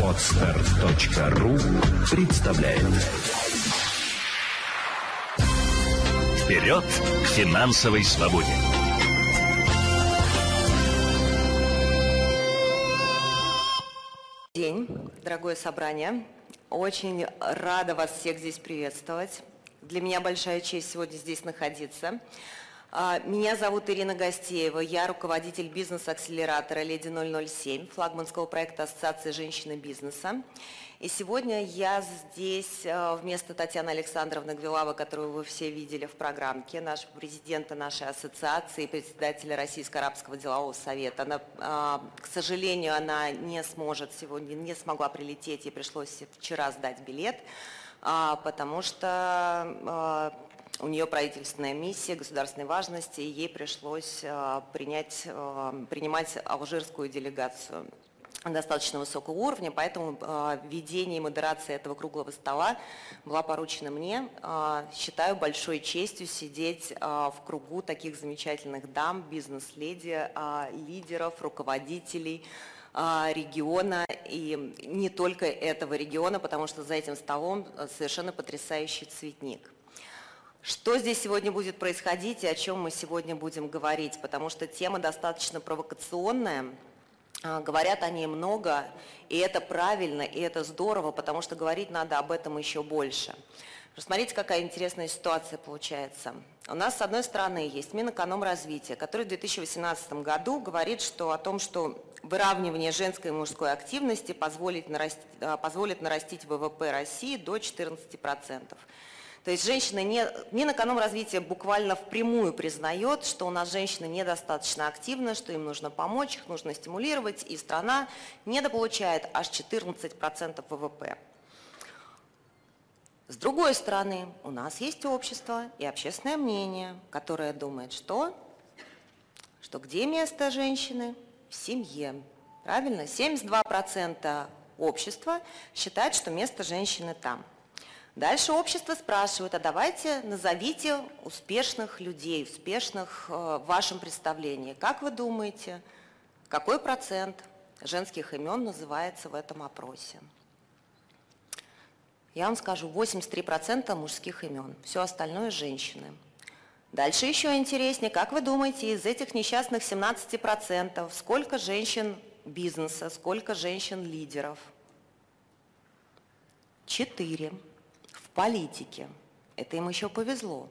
Отстар.ру представляет Вперед к финансовой свободе! День, дорогое собрание. Очень рада вас всех здесь приветствовать. Для меня большая честь сегодня здесь находиться. А, меня зовут Ирина Гостеева, я руководитель бизнес-акселератора «Леди 007», флагманского проекта Ассоциации женщины бизнеса. И сегодня я здесь а, вместо Татьяны Александровны Гвилава, которую вы все видели в программке, нашего президента нашей ассоциации, председателя Российско-Арабского делового совета. Она, а, к сожалению, она не сможет сегодня, не смогла прилететь, ей пришлось вчера сдать билет, потому что у нее правительственная миссия государственной важности, и ей пришлось э, принять, э, принимать алжирскую делегацию достаточно высокого уровня, поэтому э, ведение и модерация этого круглого стола была поручена мне. Считаю большой честью сидеть в кругу таких замечательных дам, бизнес-леди, лидеров, руководителей, региона и не только этого региона, потому что за этим столом совершенно потрясающий цветник. Что здесь сегодня будет происходить и о чем мы сегодня будем говорить, потому что тема достаточно провокационная, а, говорят о ней много, и это правильно, и это здорово, потому что говорить надо об этом еще больше. Посмотрите, какая интересная ситуация получается. У нас, с одной стороны, есть Минэкономразвития, который в 2018 году говорит что, о том, что выравнивание женской и мужской активности позволит нарастить, а, позволит нарастить ВВП России до 14%. То есть женщины не, Минэкономразвития буквально впрямую признает, что у нас женщины недостаточно активны, что им нужно помочь, их нужно стимулировать, и страна недополучает аж 14% ВВП. С другой стороны, у нас есть общество и общественное мнение, которое думает, что, что где место женщины? В семье. Правильно? 72% общества считают, что место женщины там – Дальше общество спрашивает, а давайте назовите успешных людей, успешных э, в вашем представлении. Как вы думаете, какой процент женских имен называется в этом опросе? Я вам скажу, 83% мужских имен, все остальное женщины. Дальше еще интереснее, как вы думаете, из этих несчастных 17% сколько женщин бизнеса, сколько женщин-лидеров? Четыре политике. Это им еще повезло.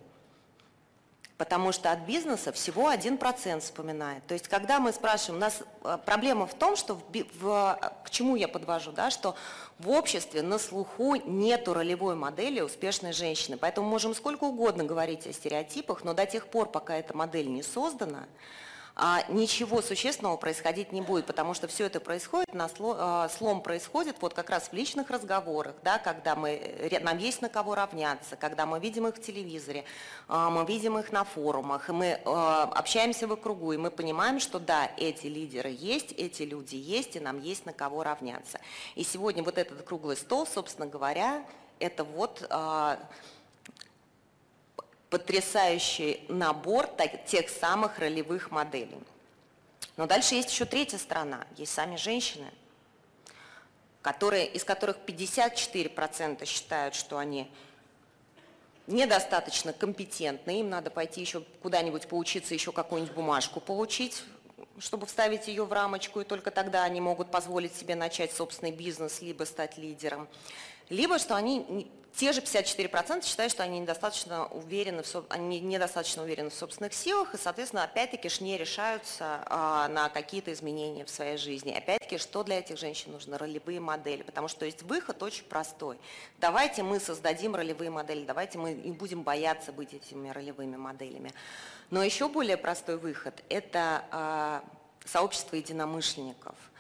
Потому что от бизнеса всего 1% вспоминает. То есть, когда мы спрашиваем, у нас э, проблема в том, что в, в, к чему я подвожу, да, что в обществе на слуху нету ролевой модели успешной женщины. Поэтому можем сколько угодно говорить о стереотипах, но до тех пор, пока эта модель не создана, а ничего существенного происходить не будет, потому что все это происходит, на а, слом происходит вот как раз в личных разговорах, да, когда мы, нам есть на кого равняться, когда мы видим их в телевизоре, а, мы видим их на форумах, и мы а, общаемся в кругу, и мы понимаем, что да, эти лидеры есть, эти люди есть, и нам есть на кого равняться. И сегодня вот этот круглый стол, собственно говоря, это вот потрясающий набор тех самых ролевых моделей. Но дальше есть еще третья сторона, есть сами женщины, которые, из которых 54% считают, что они недостаточно компетентны, им надо пойти еще куда-нибудь поучиться, еще какую-нибудь бумажку получить, чтобы вставить ее в рамочку, и только тогда они могут позволить себе начать собственный бизнес, либо стать лидером. Либо что они те же 54% считают, что они недостаточно уверены в, они недостаточно уверены в собственных силах и, соответственно, опять-таки не решаются а, на какие-то изменения в своей жизни. Опять-таки, что для этих женщин нужно? Ролевые модели, потому что есть выход очень простой. Давайте мы создадим ролевые модели, давайте мы не будем бояться быть этими ролевыми моделями. Но еще более простой выход – это а, сообщество единомышленников –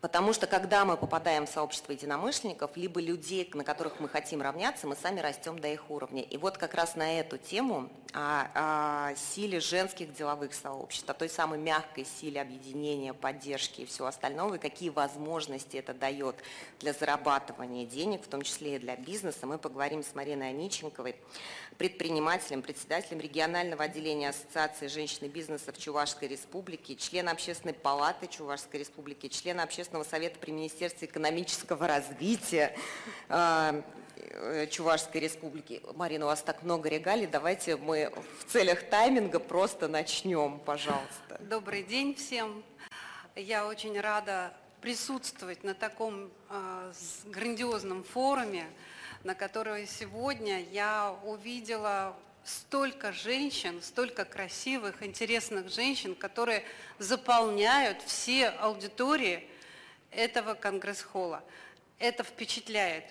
Потому что когда мы попадаем в сообщество единомышленников, либо людей, на которых мы хотим равняться, мы сами растем до их уровня. И вот как раз на эту тему о, о силе женских деловых сообществ, о той самой мягкой силе объединения, поддержки и всего остального, и какие возможности это дает для зарабатывания денег, в том числе и для бизнеса, мы поговорим с Мариной Аниченковой, предпринимателем, председателем регионального отделения Ассоциации женщин и бизнеса в Чувашской Республике, член Общественной палаты Чувашской Республики, член Общественной Общественного совета при Министерстве экономического развития а, э, Чувашской республики. Марина, у вас так много регалий, давайте мы в целях тайминга просто начнем, пожалуйста. Добрый день всем. Я очень рада присутствовать на таком э, грандиозном форуме, на который сегодня я увидела столько женщин, столько красивых, интересных женщин, которые заполняют все аудитории этого конгресс-холла. Это впечатляет.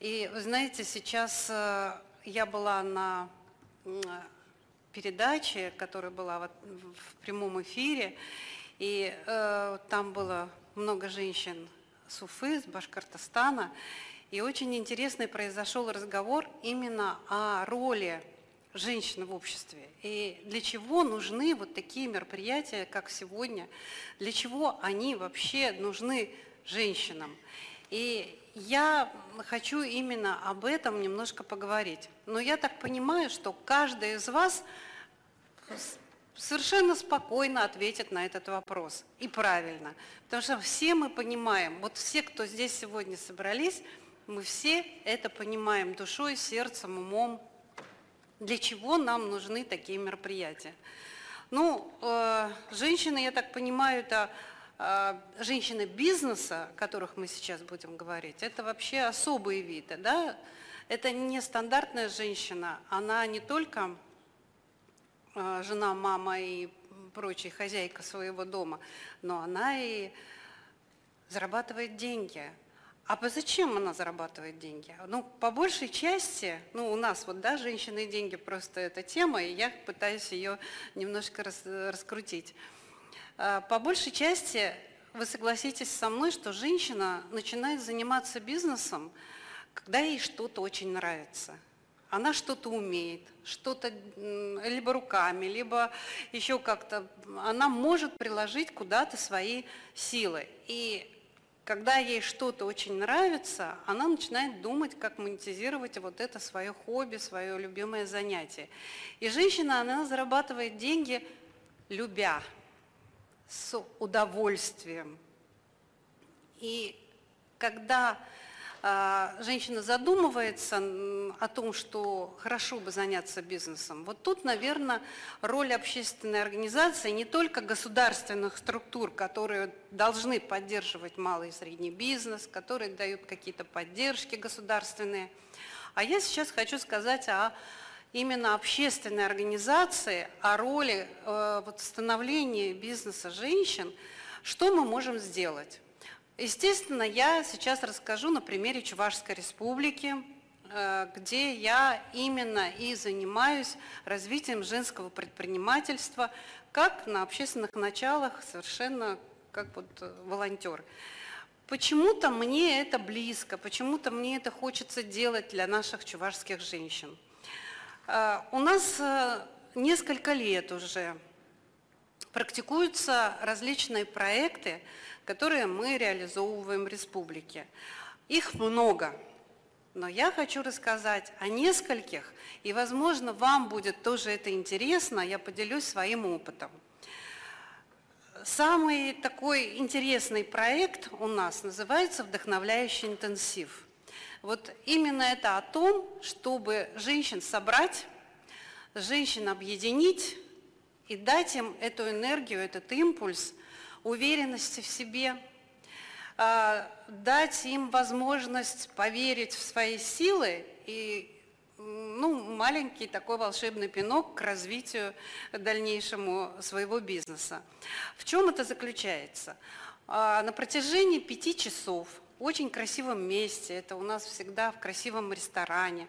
И вы знаете, сейчас э, я была на передаче, которая была в прямом эфире, и э, там было много женщин с Уфы, с Башкортостана, и очень интересный произошел разговор именно о роли женщин в обществе. И для чего нужны вот такие мероприятия, как сегодня? Для чего они вообще нужны женщинам? И я хочу именно об этом немножко поговорить. Но я так понимаю, что каждый из вас совершенно спокойно ответит на этот вопрос. И правильно. Потому что все мы понимаем, вот все, кто здесь сегодня собрались, мы все это понимаем душой, сердцем, умом, для чего нам нужны такие мероприятия? Ну, э, женщины, я так понимаю, это э, женщины бизнеса, о которых мы сейчас будем говорить, это вообще особые виды, да? Это не стандартная женщина, она не только э, жена, мама и прочая хозяйка своего дома, но она и зарабатывает деньги, а зачем она зарабатывает деньги? Ну, по большей части, ну, у нас вот, да, женщины и деньги просто эта тема, и я пытаюсь ее немножко рас, раскрутить. А, по большей части вы согласитесь со мной, что женщина начинает заниматься бизнесом, когда ей что-то очень нравится. Она что-то умеет, что-то либо руками, либо еще как-то. Она может приложить куда-то свои силы. И когда ей что-то очень нравится, она начинает думать, как монетизировать вот это свое хобби, свое любимое занятие. И женщина, она зарабатывает деньги, любя, с удовольствием. И когда женщина задумывается о том, что хорошо бы заняться бизнесом, вот тут, наверное, роль общественной организации, не только государственных структур, которые должны поддерживать малый и средний бизнес, которые дают какие-то поддержки государственные. А я сейчас хочу сказать о именно общественной организации, о роли э, вот, становления бизнеса женщин, что мы можем сделать. Естественно, я сейчас расскажу на примере Чувашской республики, э, где я именно и занимаюсь развитием женского предпринимательства, как на общественных началах, совершенно как вот э, волонтер. Почему-то мне это близко, почему-то мне это хочется делать для наших чувашских женщин. Э, у нас несколько лет уже практикуются различные проекты, которые мы реализовываем в республике. Их много, но я хочу рассказать о нескольких, и, возможно, вам будет тоже это интересно, я поделюсь своим опытом. Самый такой интересный проект у нас называется «Вдохновляющий интенсив». Вот именно это о том, чтобы женщин собрать, женщин объединить и дать им эту энергию, этот импульс уверенности в себе, а, дать им возможность поверить в свои силы и ну, маленький такой волшебный пинок к развитию дальнейшему своего бизнеса. В чем это заключается? А, на протяжении пяти часов в очень красивом месте, это у нас всегда в красивом ресторане,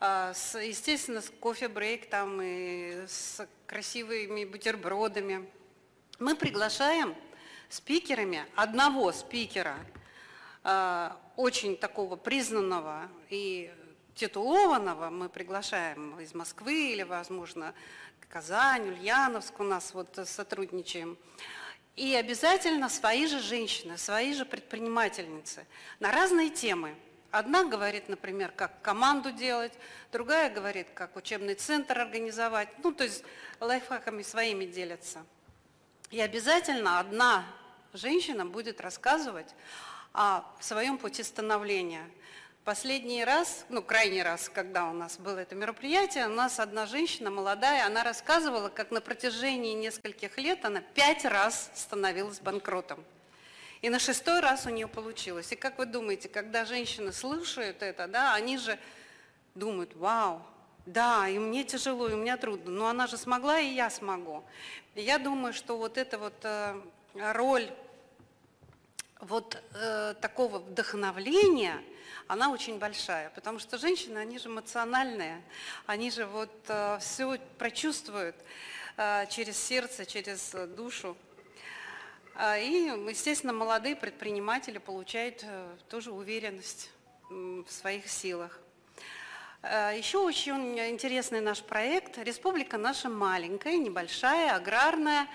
а, естественно, с кофе-брейк там и с красивыми бутербродами – мы приглашаем спикерами, одного спикера, э, очень такого признанного и титулованного мы приглашаем из Москвы или, возможно, Казань, Ульяновск у нас вот сотрудничаем. И обязательно свои же женщины, свои же предпринимательницы на разные темы. Одна говорит, например, как команду делать, другая говорит, как учебный центр организовать. Ну, то есть лайфхаками своими делятся. И обязательно одна женщина будет рассказывать о своем пути становления – Последний раз, ну, крайний раз, когда у нас было это мероприятие, у нас одна женщина молодая, она рассказывала, как на протяжении нескольких лет она пять раз становилась банкротом. И на шестой раз у нее получилось. И как вы думаете, когда женщины слушают это, да, они же думают, вау, да, и мне тяжело, и у меня трудно, но она же смогла, и я смогу. И я думаю, что вот эта вот э, роль вот э, такого вдохновления – она очень большая, потому что женщины, они же эмоциональные, они же вот э, все прочувствуют э, через сердце, через душу. А, и, естественно, молодые предприниматели получают э, тоже уверенность в своих силах. Э, еще очень интересный наш проект. Республика наша маленькая, небольшая, аграрная.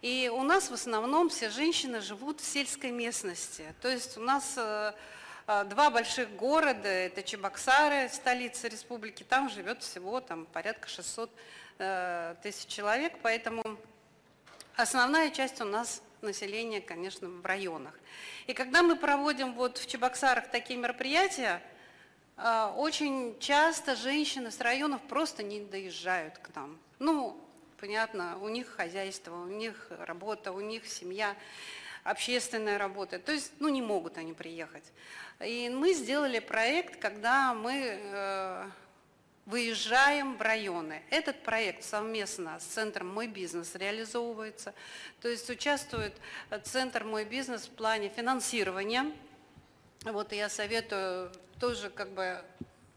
И у нас в основном все женщины живут в сельской местности. То есть у нас э, а, два больших города, это Чебоксары, столица республики, там живет всего там, порядка 600 э, тысяч человек, поэтому основная часть у нас населения, конечно, в районах. И когда мы проводим вот в Чебоксарах такие мероприятия, э, очень часто женщины с районов просто не доезжают к нам. Ну, понятно, у них хозяйство, у них работа, у них семья, общественная работа. То есть, ну, не могут они приехать. И мы сделали проект, когда мы э, выезжаем в районы. Этот проект совместно с Центром «Мой бизнес» реализовывается. То есть участвует Центр «Мой бизнес» в плане финансирования. Вот я советую тоже как бы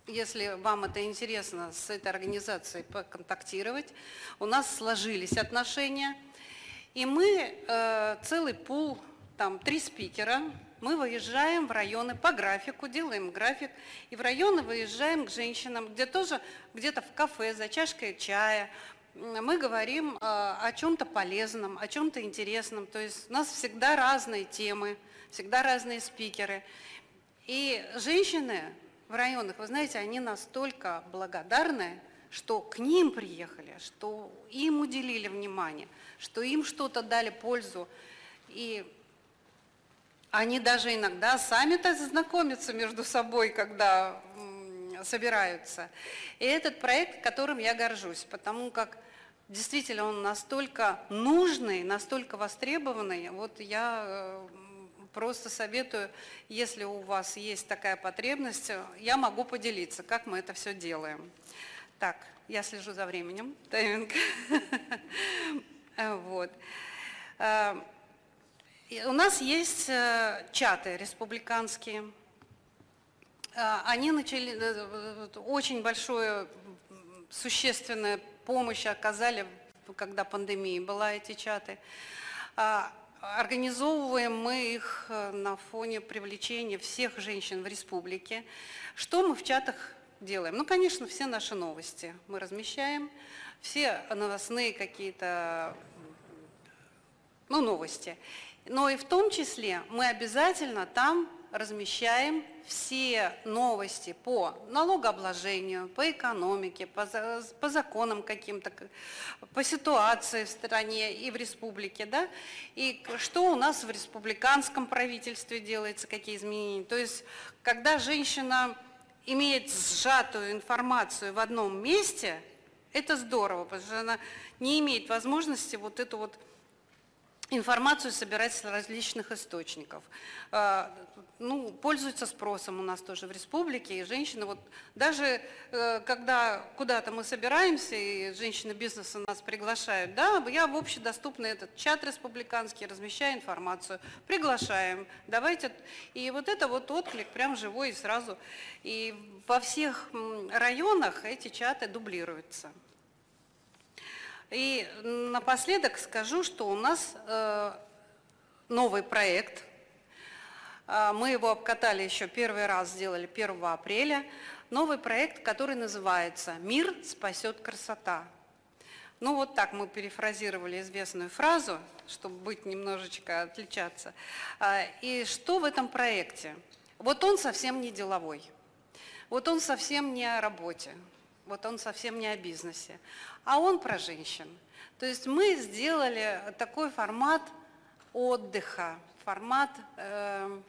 если вам это интересно, с этой организацией поконтактировать. У нас сложились отношения, и мы э, целый пул, там три спикера, мы выезжаем в районы по графику, делаем график, и в районы выезжаем к женщинам, где тоже где-то в кафе за чашкой чая, мы говорим э, о чем-то полезном, о чем-то интересном. То есть у нас всегда разные темы, всегда разные спикеры. И женщины в районах, вы знаете, они настолько благодарны, что к ним приехали, что им уделили внимание, что им что-то дали пользу. И они даже иногда сами-то знакомятся между собой, когда собираются. И этот проект, которым я горжусь, потому как действительно он настолько нужный, настолько востребованный. Вот я э, просто советую, если у вас есть такая потребность, я могу поделиться, как мы это все делаем. Так, я слежу за временем, тайминг. Вот. Э, у нас есть э, чаты республиканские. Э, они начали очень большую, существенную помощь оказали, когда пандемия была, эти чаты. Организовываем мы их на фоне привлечения всех женщин в республике. Что мы в чатах делаем? Ну, конечно, все наши новости мы размещаем, все новостные какие-то ну, новости. Но и в том числе мы обязательно там размещаем все новости по налогообложению, по экономике, по, по законам каким-то, по ситуации в стране и в республике, да, и что у нас в республиканском правительстве делается, какие изменения. То есть, когда женщина имеет сжатую информацию в одном месте, это здорово, потому что она не имеет возможности вот эту вот информацию собирать с различных источников. Ну, пользуются спросом у нас тоже в республике, и женщины, вот даже э, когда куда-то мы собираемся, и женщины бизнеса нас приглашают, да, я в общедоступный этот чат республиканский размещаю информацию, приглашаем, давайте, и вот это вот отклик прям живой и сразу, и во всех районах эти чаты дублируются. И напоследок скажу, что у нас э, новый проект. А, мы его обкатали еще первый раз, сделали 1 апреля. Новый проект, который называется «Мир спасет красота». Ну вот так мы перефразировали известную фразу, чтобы быть немножечко отличаться. А, и что в этом проекте? Вот он совсем не деловой. Вот он совсем не о работе. Вот он совсем не о бизнесе. А он про женщин. То есть мы сделали такой формат отдыха, формат э,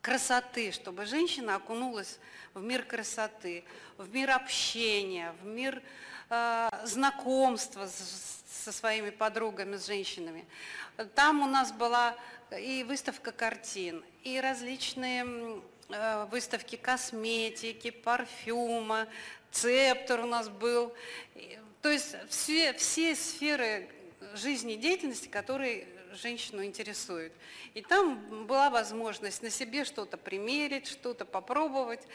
красоты, чтобы женщина окунулась в мир красоты, в мир общения, в мир э, знакомства с, со своими подругами, с женщинами. Там у нас была и выставка картин, и различные э, выставки косметики, парфюма, цептор у нас был. То есть все, все сферы жизнедеятельности, которые женщину интересуют. И там была возможность на себе что-то примерить, что-то попробовать.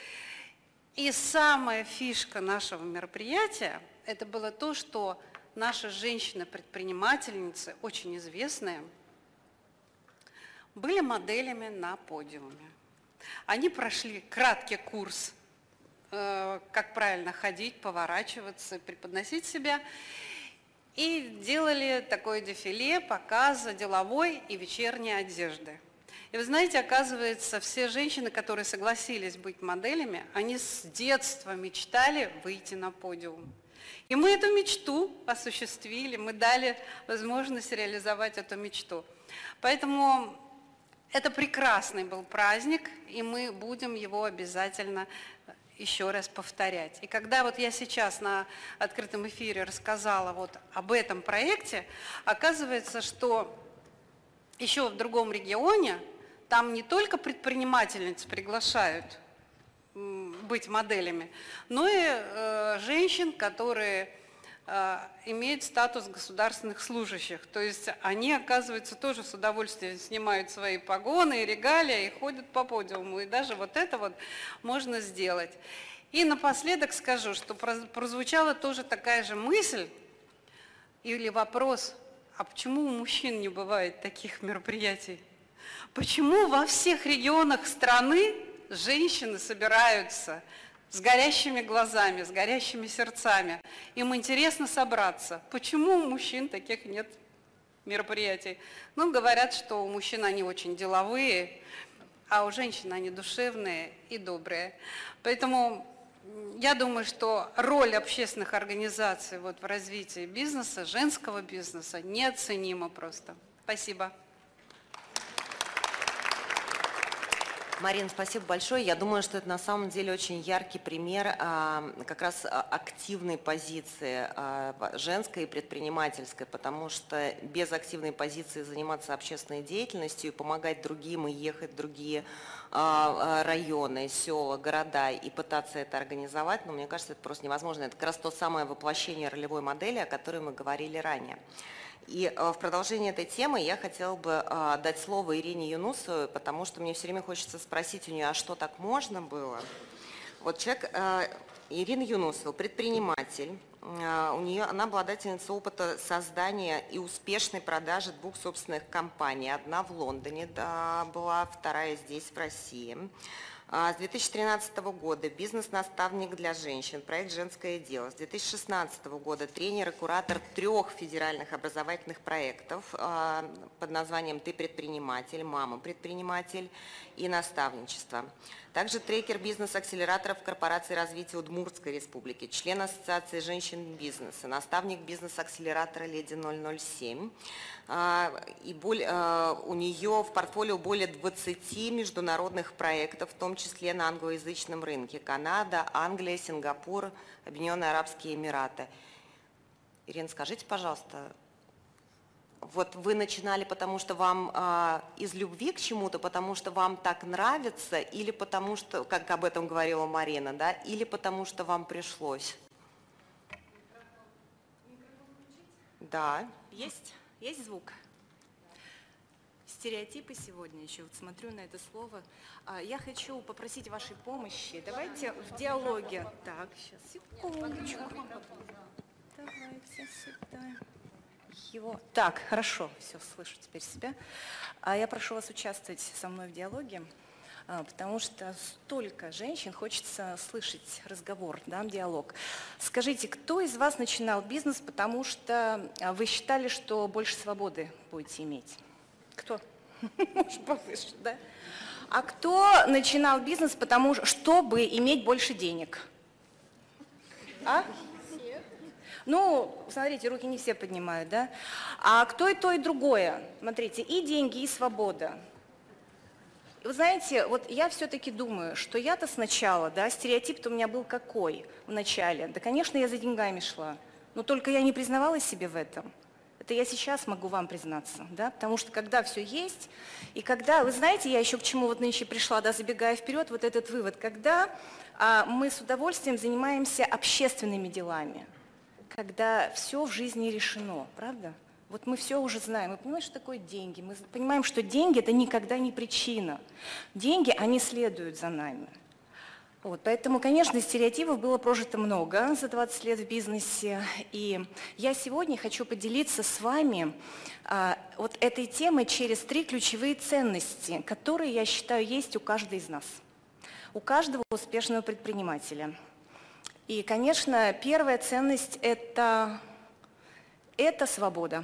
И самая фишка нашего мероприятия, это было то, что наши женщины-предпринимательницы, очень известные, были моделями на подиуме. Они прошли краткий курс, э, как правильно ходить, поворачиваться, преподносить себя. И делали такое дефиле, показа деловой и вечерней одежды. И вы знаете, оказывается, все женщины, которые согласились быть моделями, они с детства мечтали выйти на подиум. И мы эту мечту осуществили, мы дали возможность реализовать эту мечту. Поэтому это прекрасный был праздник, и мы будем его обязательно еще раз повторять. И когда вот я сейчас на открытом эфире рассказала вот об этом проекте, оказывается, что еще в другом регионе там не только предпринимательниц приглашают быть моделями, но и э, женщин, которые э, имеют статус государственных служащих. То есть они, оказывается, тоже с удовольствием снимают свои погоны и регалия и ходят по подиуму. И даже вот это вот можно сделать. И напоследок скажу, что прозвучала тоже такая же мысль или вопрос, а почему у мужчин не бывает таких мероприятий? Почему во всех регионах страны женщины собираются с горящими глазами, с горящими сердцами. Им интересно собраться. Почему у мужчин таких нет мероприятий? Ну, говорят, что у мужчин они очень деловые, а у женщин они душевные и добрые. Поэтому я думаю, что роль общественных организаций вот в развитии бизнеса, женского бизнеса, неоценима просто. Спасибо. Марина, спасибо большое. Я думаю, что это на самом деле очень яркий пример а, как раз а, активной позиции а, женской и предпринимательской, потому что без активной позиции заниматься общественной деятельностью и помогать другим и ехать в другие районы, села, города и пытаться это организовать, ну, мне кажется, это просто невозможно. Это как раз то самое воплощение ролевой модели, о которой мы говорили ранее. И э, в продолжение этой темы я хотела бы э, дать слово Ирине Юнусовой, потому что мне все время хочется спросить у нее, а что так можно было? Вот человек, э, Ирина Юнусова, предприниматель, у нее, она обладательница опыта создания и успешной продажи двух собственных компаний. Одна в Лондоне да, была, вторая здесь, в России. А, с 2013 года бизнес-наставник для женщин, проект «Женское дело». С 2016 года тренер и куратор трех федеральных образовательных проектов а, под названием «Ты предприниматель», «Мама предприниматель» и «Наставничество». Также трекер бизнес-акселераторов корпорации развития Удмуртской республики, член Ассоциации женщин бизнеса, наставник бизнес-акселератора «Леди 007». А, и а, у нее в портфолио более 20 международных проектов, в том числе на англоязычном рынке. Канада, Англия, Сингапур, Объединенные Арабские Эмираты. Ирина, скажите, пожалуйста, вот вы начинали, потому что вам э, из любви к чему-то, потому что вам так нравится, или потому что, как об этом говорила Марина, да, или потому что вам пришлось? Да. Есть? Есть звук? Стереотипы сегодня еще, вот смотрю на это слово. А, я хочу попросить вашей помощи. Давайте в диалоге. Так, сейчас, секундочку. Давайте сюда. Его... Так, хорошо, все, слышу теперь себя. А я прошу вас участвовать со мной в диалоге, а, потому что столько женщин хочется слышать разговор, да, диалог. Скажите, кто из вас начинал бизнес, потому что а, вы считали, что больше свободы будете иметь? Кто? Может, повыше, да? А кто начинал бизнес, потому что, чтобы иметь больше денег? А? Ну, смотрите, руки не все поднимают, да? А кто и то, и другое? Смотрите, и деньги, и свобода. Вы знаете, вот я все-таки думаю, что я-то сначала, да, стереотип-то у меня был какой в начале? Да, конечно, я за деньгами шла, но только я не признавала себе в этом. Это я сейчас могу вам признаться, да, потому что когда все есть, и когда, вы знаете, я еще к чему вот нынче пришла, да, забегая вперед, вот этот вывод, когда а, мы с удовольствием занимаемся общественными делами, когда все в жизни решено, правда? Вот мы все уже знаем, мы понимаем, что такое деньги, мы понимаем, что деньги – это никогда не причина. Деньги, они следуют за нами. Вот, поэтому, конечно, стереотипов было прожито много за 20 лет в бизнесе. И я сегодня хочу поделиться с вами а, вот этой темой через три ключевые ценности, которые, я считаю, есть у каждой из нас, у каждого успешного предпринимателя – и, конечно, первая ценность это, – это свобода.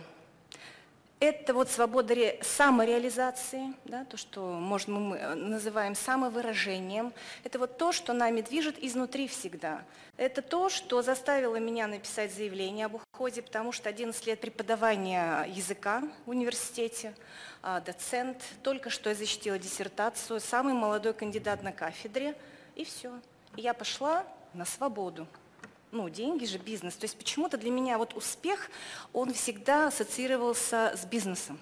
Это вот свобода ре, самореализации, да, то, что можно, мы называем самовыражением. Это вот то, что нами движет изнутри всегда. Это то, что заставило меня написать заявление об уходе, потому что 11 лет преподавания языка в университете, а, доцент, только что я защитила диссертацию, самый молодой кандидат на кафедре, и все. И я пошла на свободу. Ну, деньги же, бизнес. То есть почему-то для меня вот успех, он всегда ассоциировался с бизнесом.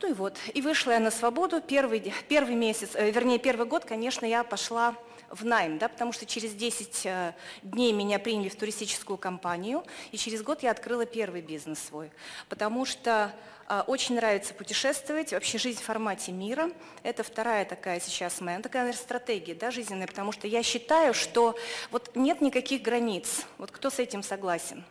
Ну и вот, и вышла я на свободу. Первый, первый месяц, э, вернее, первый год, конечно, я пошла в найм, да, потому что через 10 э, дней меня приняли в туристическую компанию, и через год я открыла первый бизнес свой, потому что э, очень нравится путешествовать, вообще жизнь в формате мира. Это вторая такая сейчас моя такая наверное, стратегия да, жизненная, потому что я считаю, что вот нет никаких границ. Вот кто с этим согласен?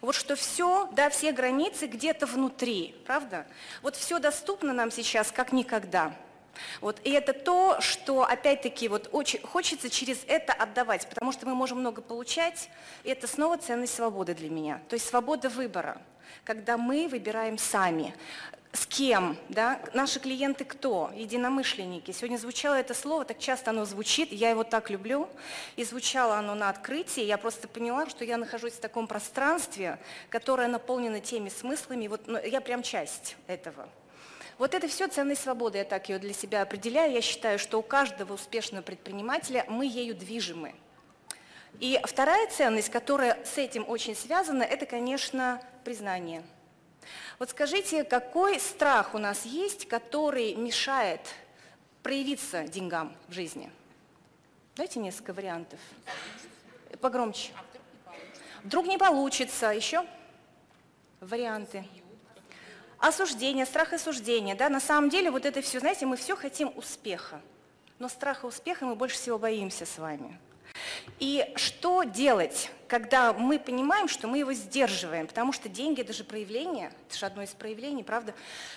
Вот что все, да, все границы где-то внутри, правда? Вот все доступно нам сейчас как никогда. Вот, и это то, что, опять-таки, вот очень хочется через это отдавать, потому что мы можем много получать, и это снова ценность свободы для меня. То есть свобода выбора, когда мы выбираем сами. С кем, да? Наши клиенты кто? Единомышленники. Сегодня звучало это слово, так часто оно звучит, я его так люблю, и звучало оно на открытии, я просто поняла, что я нахожусь в таком пространстве, которое наполнено теми смыслами, вот ну, я прям часть этого. Вот это все ценность свободы, я так ее для себя определяю. Я считаю, что у каждого успешного предпринимателя мы ею движимы. И вторая ценность, которая с этим очень связана, это, конечно, признание. Вот скажите, какой страх у нас есть, который мешает проявиться деньгам в жизни? Дайте несколько вариантов. Погромче. Вдруг не получится. Еще? Варианты осуждение, страх осуждения. Да? На самом деле вот это все, знаете, мы все хотим успеха, но страха успеха мы больше всего боимся с вами. И что делать, когда мы понимаем, что мы его сдерживаем, потому что деньги – это же проявление, это же одно из проявлений, правда?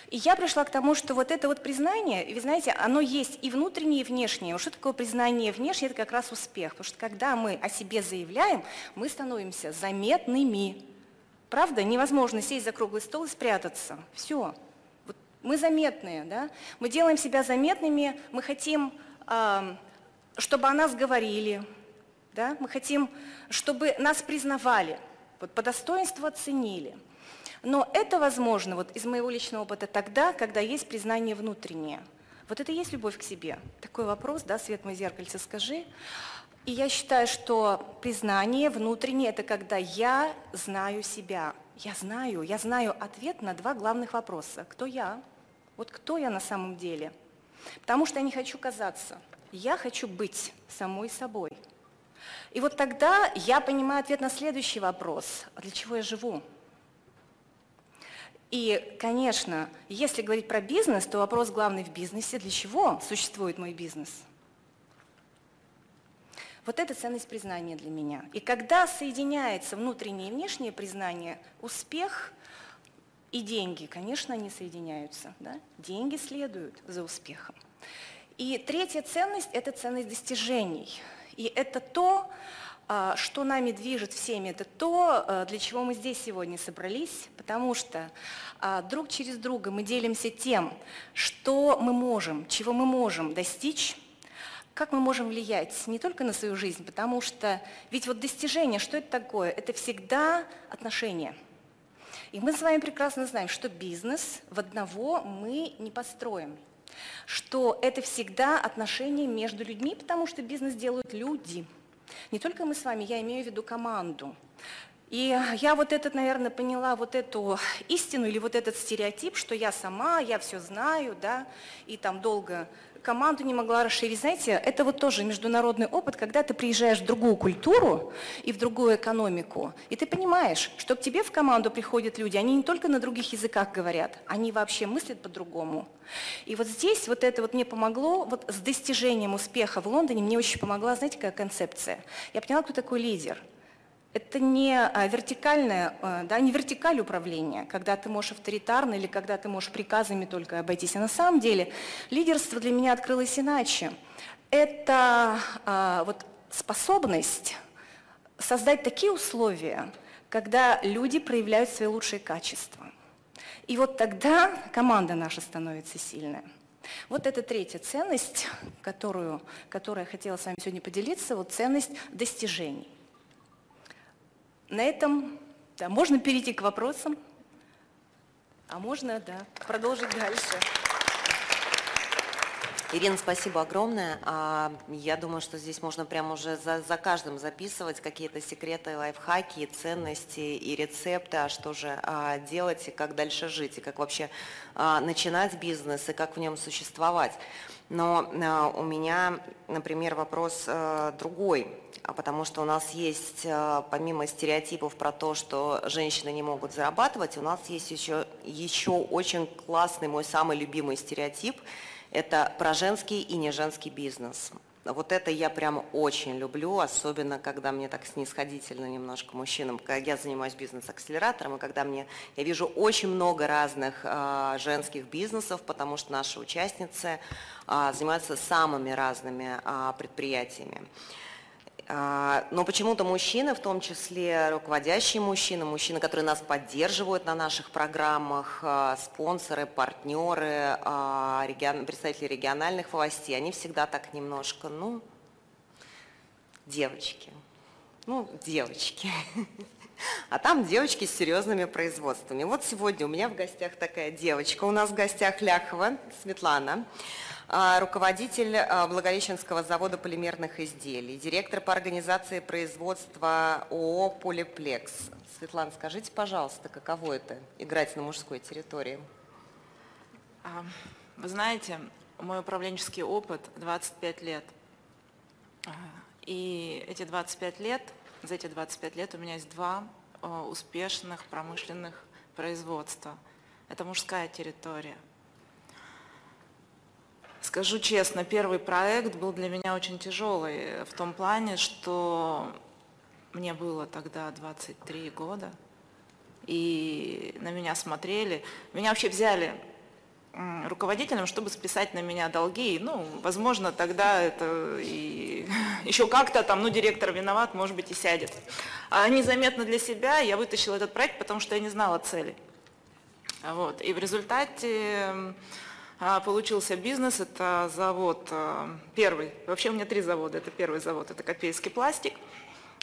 И я пришла к тому, что вот это вот признание, вы знаете, оно есть и внутреннее, и внешнее. Что такое признание внешнее? Это как раз успех, потому что когда мы о себе заявляем, мы становимся заметными, Правда? Невозможно сесть за круглый стол и спрятаться. Все. Вот мы заметные, да? Мы делаем себя заметными, мы хотим, чтобы о нас говорили, да? Мы хотим, чтобы нас признавали, вот, по достоинству оценили. Но это возможно, вот из моего личного опыта, тогда, когда есть признание внутреннее. Вот это и есть любовь к себе. Такой вопрос, да, свет мой зеркальце, скажи. И я считаю, что признание внутреннее – это когда я знаю себя. Я знаю, я знаю ответ на два главных вопроса. Кто я? Вот кто я на самом деле? Потому что я не хочу казаться. Я хочу быть самой собой. И вот тогда я понимаю ответ на следующий вопрос. А для чего я живу? И, конечно, если говорить про бизнес, то вопрос главный в бизнесе – для чего существует мой бизнес – вот это ценность признания для меня. И когда соединяется внутреннее и внешнее признание, успех, и деньги, конечно, они соединяются. Да? Деньги следуют за успехом. И третья ценность – это ценность достижений. И это то, а, что нами движет всеми, это то, а, для чего мы здесь сегодня собрались, потому что а, друг через друга мы делимся тем, что мы можем, чего мы можем достичь, как мы можем влиять не только на свою жизнь, потому что ведь вот достижение, что это такое? Это всегда отношения. И мы с вами прекрасно знаем, что бизнес в одного мы не построим, что это всегда отношения между людьми, потому что бизнес делают люди – не только мы с вами, я имею в виду команду. И я вот этот, наверное, поняла вот эту истину или вот этот стереотип, что я сама, я все знаю, да, и там долго команду не могла расширить. Знаете, это вот тоже международный опыт, когда ты приезжаешь в другую культуру и в другую экономику, и ты понимаешь, что к тебе в команду приходят люди, они не только на других языках говорят, они вообще мыслят по-другому. И вот здесь вот это вот мне помогло, вот с достижением успеха в Лондоне мне очень помогла, знаете, какая концепция? Я поняла, кто такой лидер – это не а, вертикальное, а, да, не вертикаль управления, когда ты можешь авторитарно или когда ты можешь приказами только обойтись. А на самом деле лидерство для меня открылось иначе. Это а, вот способность создать такие условия, когда люди проявляют свои лучшие качества. И вот тогда команда наша становится сильная. Вот это третья ценность, которую, которую я хотела с вами сегодня поделиться, вот ценность достижений. На этом да, можно перейти к вопросам, а можно да, продолжить дальше. Ирина, спасибо огромное. А, я думаю, что здесь можно прямо уже за, за каждым записывать какие-то секреты, лайфхаки, ценности и рецепты, а что же а, делать и как дальше жить, и как вообще а, начинать бизнес, и как в нем существовать. Но у меня, например, вопрос другой. А потому что у нас есть, э, помимо стереотипов про то, что женщины не могут зарабатывать, у нас есть еще, еще очень классный, мой самый любимый стереотип, это про женский и не женский бизнес. Вот это я прям очень люблю, особенно когда мне так снисходительно немножко мужчинам, когда я занимаюсь бизнес-акселератором, и когда мне, я вижу очень много разных э, женских бизнесов, потому что наши участницы э, занимаются самыми разными э, предприятиями. А, но почему-то мужчины, в том числе руководящие мужчины, мужчины, которые нас поддерживают на наших программах, а, спонсоры, партнеры, а, представители региональных властей, они всегда так немножко, ну, девочки, ну, девочки. А там девочки с серьезными производствами. Вот сегодня у меня в гостях такая девочка. У нас в гостях Ляхова Светлана. А, руководитель а, Благовещенского завода полимерных изделий, директор по организации производства ООО «Полиплекс». Светлана, скажите, пожалуйста, каково это – играть на мужской территории? А, вы знаете, мой управленческий опыт 25 лет. И эти 25 лет, за эти 25 лет у меня есть два успешных промышленных производства. Это мужская территория. Скажу честно, первый проект был для меня очень тяжелый в том плане, что мне было тогда 23 года, и на меня смотрели. Меня вообще взяли руководителем, чтобы списать на меня долги. Ну, возможно, тогда это и еще как-то там, ну, директор виноват, может быть, и сядет. А незаметно для себя я вытащила этот проект, потому что я не знала цели. Вот. И в результате получился бизнес, это завод а, первый, вообще у меня три завода, это первый завод, это Копейский пластик.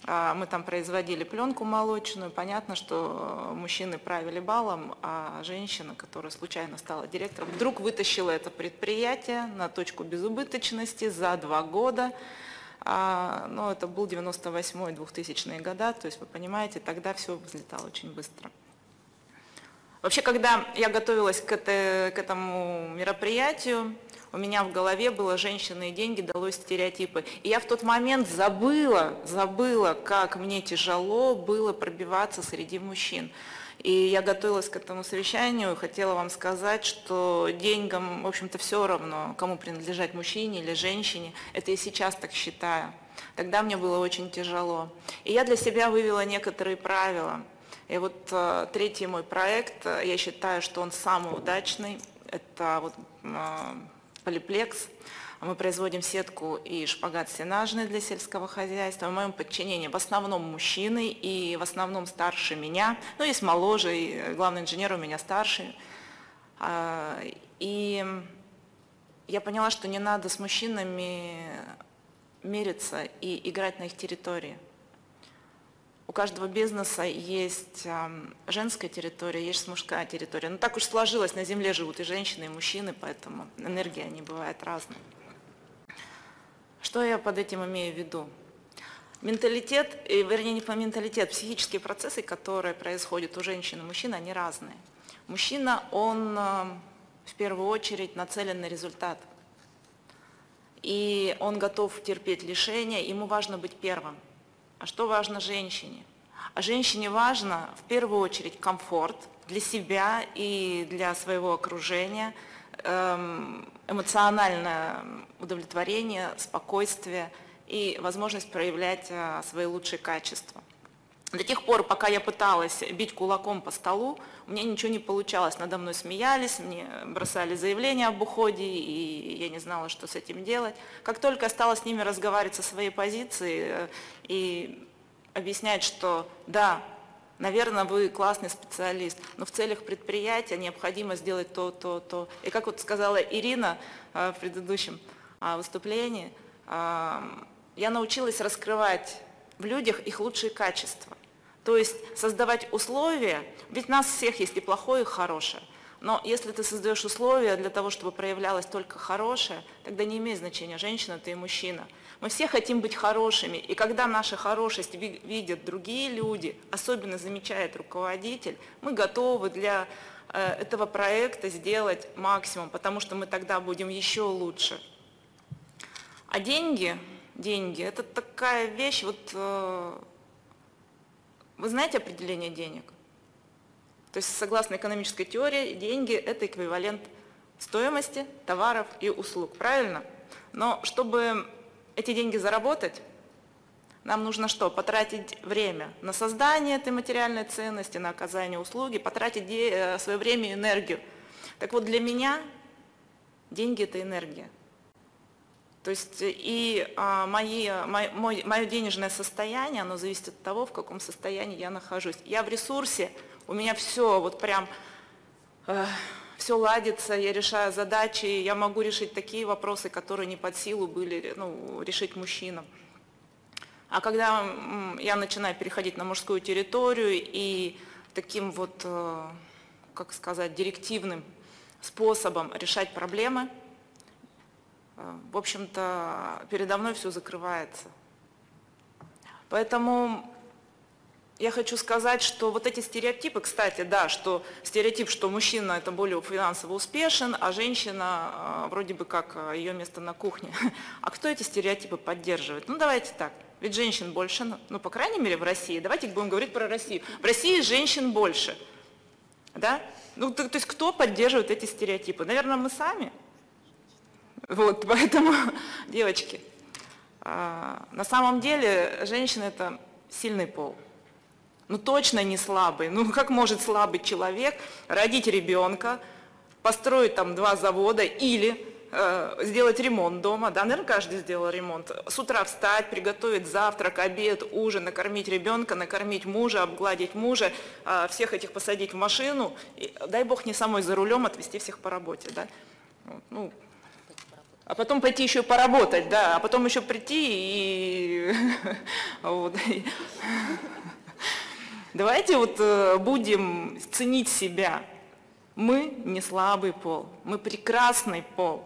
А, мы там производили пленку молочную. Понятно, что мужчины правили балом, а женщина, которая случайно стала директором, вдруг вытащила это предприятие на точку безубыточности за два года. А, ну, это был 98-2000 года, то есть вы понимаете, тогда все взлетало очень быстро. Вообще, когда я готовилась к, это, к этому мероприятию, у меня в голове было «женщины и деньги», далось стереотипы. И я в тот момент забыла, забыла, как мне тяжело было пробиваться среди мужчин. И я готовилась к этому совещанию, хотела вам сказать, что деньгам, в общем-то, все равно, кому принадлежать, мужчине или женщине. Это и сейчас так считаю. Тогда мне было очень тяжело. И я для себя вывела некоторые правила – И вот э, третий мой проект, э, я считаю, что он самый удачный. Это вот э, полиплекс. Мы производим сетку и шпагат сенажный для сельского хозяйства. В моем подчинении в основном мужчины и в основном старше меня. Ну, есть моложе, и главный инженер у меня старший. А, и я поняла, что не надо с мужчинами мериться и играть на их территории. Каждого бизнеса есть женская территория, есть мужская территория. Но так уж сложилось, на Земле живут и женщины, и мужчины, поэтому энергия не бывает разной. Что я под этим имею в виду? Менталитет, вернее не по менталитет, психические процессы, которые происходят у женщин и мужчин, они разные. Мужчина, он в первую очередь нацелен на результат. И он готов терпеть лишения, ему важно быть первым. А что важно женщине? А женщине важно в первую очередь комфорт для себя и для своего окружения, эм, эмоциональное удовлетворение, спокойствие и возможность проявлять э, свои лучшие качества. До тех пор, пока я пыталась бить кулаком по столу, у меня ничего не получалось. Надо мной смеялись, мне бросали заявления об уходе, и я не знала, что с этим делать. Как только я стала с ними разговаривать со своей позиции э, и объяснять, что да, наверное, вы классный специалист, но в целях предприятия необходимо сделать то, то, то. И как вот сказала Ирина э, в предыдущем э, выступлении, я научилась раскрывать в людях их лучшие качества. То есть создавать условия, ведь нас всех есть и плохое, и хорошее. Но если ты создаешь условия для того, чтобы проявлялось только хорошее, тогда не имеет значения, женщина ты и мужчина. Мы все хотим быть хорошими, и когда наша хорошесть видят другие люди, особенно замечает руководитель, мы готовы для э, этого проекта сделать максимум, потому что мы тогда будем еще лучше. А деньги, деньги, это такая вещь, вот э, вы знаете определение денег? То есть согласно экономической теории, деньги – это эквивалент стоимости товаров и услуг, правильно? Но чтобы эти деньги заработать, нам нужно что? Потратить время на создание этой материальной ценности, на оказание услуги, потратить э, свое время и энергию. Так вот, для меня деньги – это энергия. То есть э, и а, мои, мой, мой, мое денежное состояние, оно зависит от того, в каком состоянии я нахожусь. Я в ресурсе, у меня все вот прям, э, все ладится, я решаю задачи, я могу решить такие вопросы, которые не под силу были ну, решить мужчинам. А когда я начинаю переходить на мужскую территорию и таким вот, э, как сказать, директивным способом решать проблемы – Э, в общем-то, передо мной все закрывается. Поэтому я хочу сказать, что вот эти стереотипы, кстати, да, что стереотип, что мужчина это более финансово успешен, а женщина э, вроде бы как э, ее место на кухне. А кто эти стереотипы поддерживает? Ну давайте так, ведь женщин больше, ну, ну по крайней мере в России, давайте будем говорить про Россию. В России женщин больше, да? Ну то, то есть кто поддерживает эти стереотипы? Наверное, мы сами. Вот, поэтому, девочки, а, на самом деле женщина это сильный пол. Ну точно не слабый. Ну как может слабый человек родить ребенка, построить там два завода или э, сделать ремонт дома, да, наверное, каждый сделал ремонт. С утра встать, приготовить завтрак, обед, ужин, накормить ребенка, накормить мужа, обгладить мужа, э, всех этих посадить в машину, и, дай бог не самой за рулем отвезти всех по работе, да. Ну, а потом пойти еще поработать, да, а потом еще прийти и... Вот. Давайте вот э, будем ценить себя. Мы не слабый пол, мы прекрасный пол.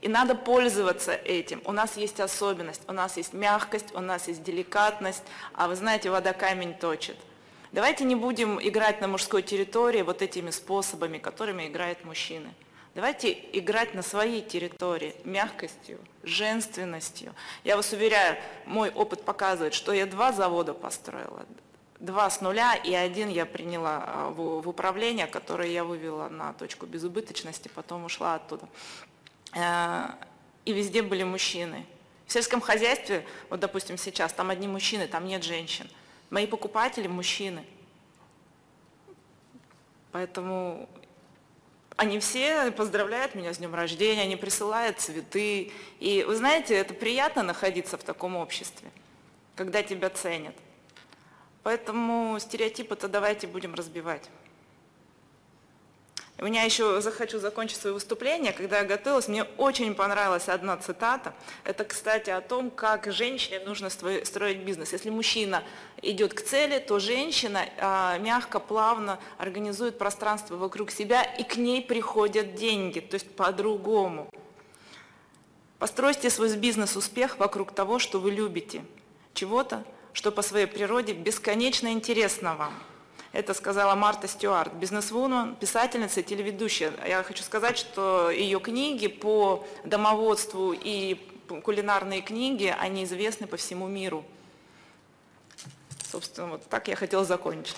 И надо пользоваться этим. У нас есть особенность, у нас есть мягкость, у нас есть деликатность, а вы знаете, вода камень точит. Давайте не будем играть на мужской территории вот этими способами, которыми играют мужчины. Давайте играть на своей территории мягкостью, женственностью. Я вас уверяю, мой опыт показывает, что я два завода построила, два с нуля, и один я приняла а, в, управление, которое я вывела на точку безубыточности, потом ушла оттуда. Э, и везде были мужчины. В сельском хозяйстве, вот допустим сейчас, там одни мужчины, там нет женщин. Мои покупатели – мужчины. Поэтому они все поздравляют меня с днем рождения, они присылают цветы. И вы знаете, это приятно находиться в таком обществе, когда тебя ценят. Поэтому стереотипы-то давайте будем разбивать. У меня еще захочу закончить свое выступление. Когда я готовилась, мне очень понравилась одна цитата. Это, кстати, о том, как женщине нужно строить бизнес. Если мужчина идет к цели, то женщина а, мягко, плавно организует пространство вокруг себя, и к ней приходят деньги, то есть по-другому. Постройте свой бизнес-успех вокруг того, что вы любите, чего-то, что по своей природе бесконечно интересно вам. Это сказала Марта Стюарт, бизнесвумен, писательница телеведущая. Я хочу сказать, что ее книги по домоводству и кулинарные книги, они известны по всему миру. Собственно, вот так я хотела закончить.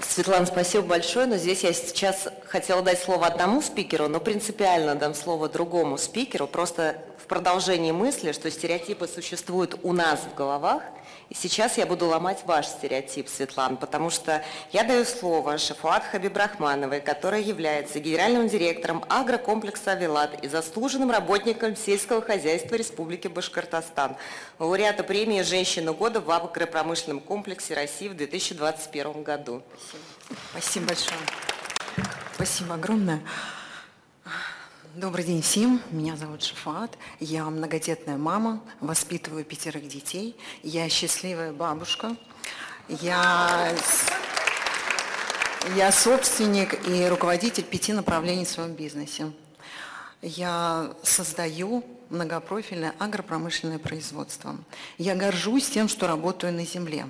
Светлана, спасибо большое, но здесь я сейчас хотела дать слово одному спикеру, но принципиально дам слово другому спикеру, просто в продолжении мысли, что стереотипы существуют у нас в головах, и сейчас я буду ломать ваш стереотип, Светлана, потому что я даю слово Шафуат Хабибрахмановой, которая является генеральным директором агрокомплекса «Авилат» и заслуженным работником сельского хозяйства Республики Башкортостан, лауреата премии «Женщина года» в агропромышленном комплексе России в 2021 году. Спасибо, Спасибо большое. Спасибо огромное. Добрый день всем. Меня зовут Шафат. Я многодетная мама, воспитываю пятерых детей. Я счастливая бабушка. Я, я собственник и руководитель пяти направлений в своем бизнесе. Я создаю многопрофильное агропромышленное производство. Я горжусь тем, что работаю на земле.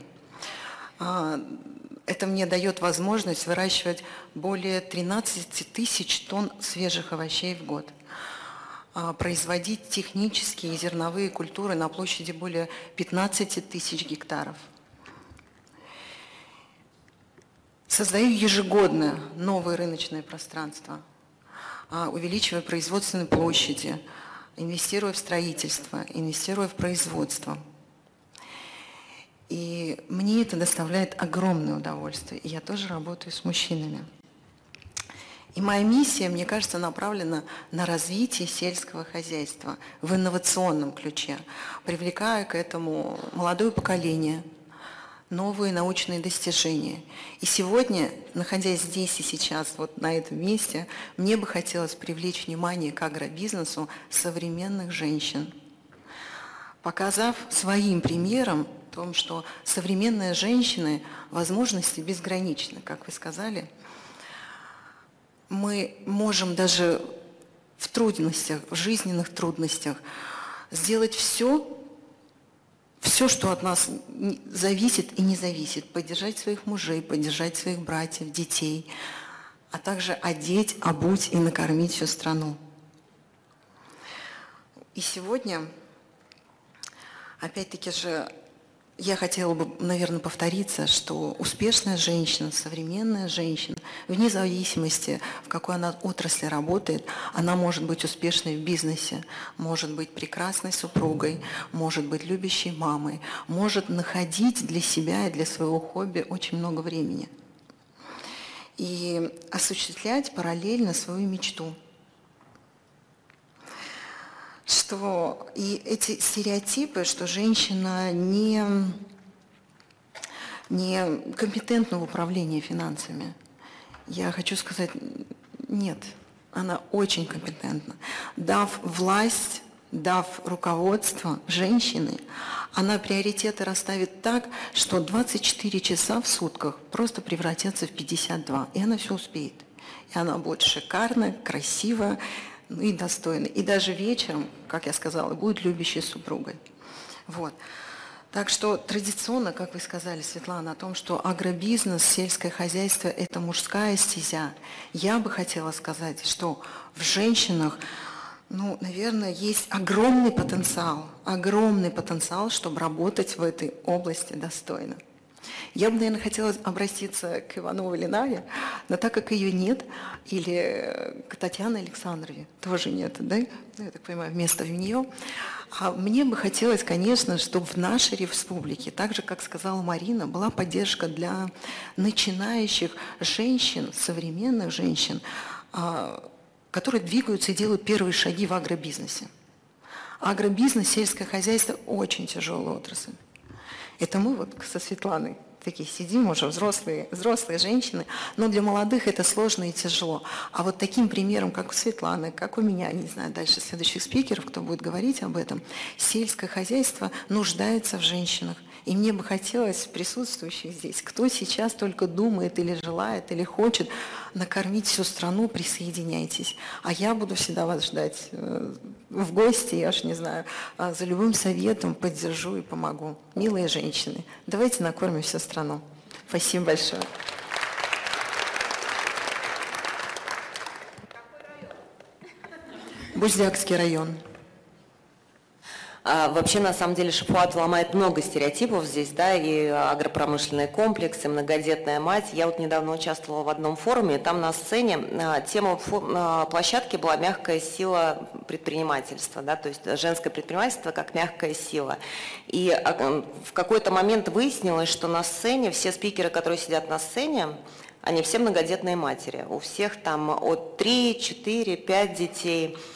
Это мне дает возможность выращивать более 13 тысяч тонн свежих овощей в год а, производить технические зерновые культуры на площади более 15 тысяч гектаров. Создаю ежегодно новое рыночное пространство, а, увеличивая производственные площади, инвестируя в строительство, инвестируя в производство – и мне это доставляет огромное удовольствие. И я тоже работаю с мужчинами. И моя миссия, мне кажется, направлена на развитие сельского хозяйства в инновационном ключе, привлекая к этому молодое поколение, новые научные достижения. И сегодня, находясь здесь и сейчас, вот на этом месте, мне бы хотелось привлечь внимание к агробизнесу современных женщин, показав своим примером том, что современные женщины возможности безграничны, как вы сказали. Мы можем даже в трудностях, в жизненных трудностях сделать все, все, что от нас зависит и не зависит, поддержать своих мужей, поддержать своих братьев, детей, а также одеть, обуть и накормить всю страну. И сегодня, опять-таки же, я хотела бы, наверное, повториться, что успешная женщина, современная женщина, вне зависимости, в какой она отрасли работает, она может быть успешной в бизнесе, может быть прекрасной супругой, может быть любящей мамой, может находить для себя и для своего хобби очень много времени и осуществлять параллельно свою мечту – что и эти стереотипы, что женщина не, не компетентна в управлении финансами, я хочу сказать, нет, она очень компетентна. Дав власть, дав руководство женщины, она приоритеты расставит так, что 24 часа в сутках просто превратятся в 52, и она все успеет. И она будет шикарная, красивая, ну и достойный. И даже вечером, как я сказала, будет любящей супругой. Вот. Так что традиционно, как вы сказали, Светлана, о том, что агробизнес, сельское хозяйство – это мужская стезя, я бы хотела сказать, что в женщинах, ну, наверное, есть огромный потенциал, огромный потенциал, чтобы работать в этой области достойно. Я бы, наверное, хотела обратиться к Ивановой или Наве, но так как ее нет, или к Татьяне Александрове тоже нет, да, ну, я так понимаю, вместо нее, а мне бы хотелось, конечно, чтобы в нашей республике, так же, как сказала Марина, была поддержка для начинающих женщин, современных женщин, а, которые двигаются и делают первые шаги в агробизнесе. Агробизнес, сельское хозяйство – очень тяжелая отрасль. Это мы вот со Светланой такие сидим уже, взрослые, взрослые женщины, но для молодых это сложно и тяжело. А вот таким примером, как у Светланы, как у меня, не знаю, дальше следующих спикеров, кто будет говорить об этом, сельское хозяйство нуждается в женщинах. И мне бы хотелось присутствующих здесь, кто сейчас только думает или желает, или хочет накормить всю страну, присоединяйтесь. А я буду всегда вас ждать э, в гости, я уж не знаю, а за любым советом поддержу и помогу. Милые женщины, давайте накормим всю страну. Спасибо большое. Буздякский район. А, вообще, на самом деле, Шифуат ломает много стереотипов здесь, да, и агропромышленные комплексы, многодетная мать. Я вот недавно участвовала в одном форуме, там на сцене а, тема а, площадки была «Мягкая сила предпринимательства», да, то есть женское предпринимательство как мягкая сила. И в какой-то момент выяснилось, что на сцене все спикеры, которые сидят на сцене, они все многодетные матери. У всех там от 3, 4, 5 детей –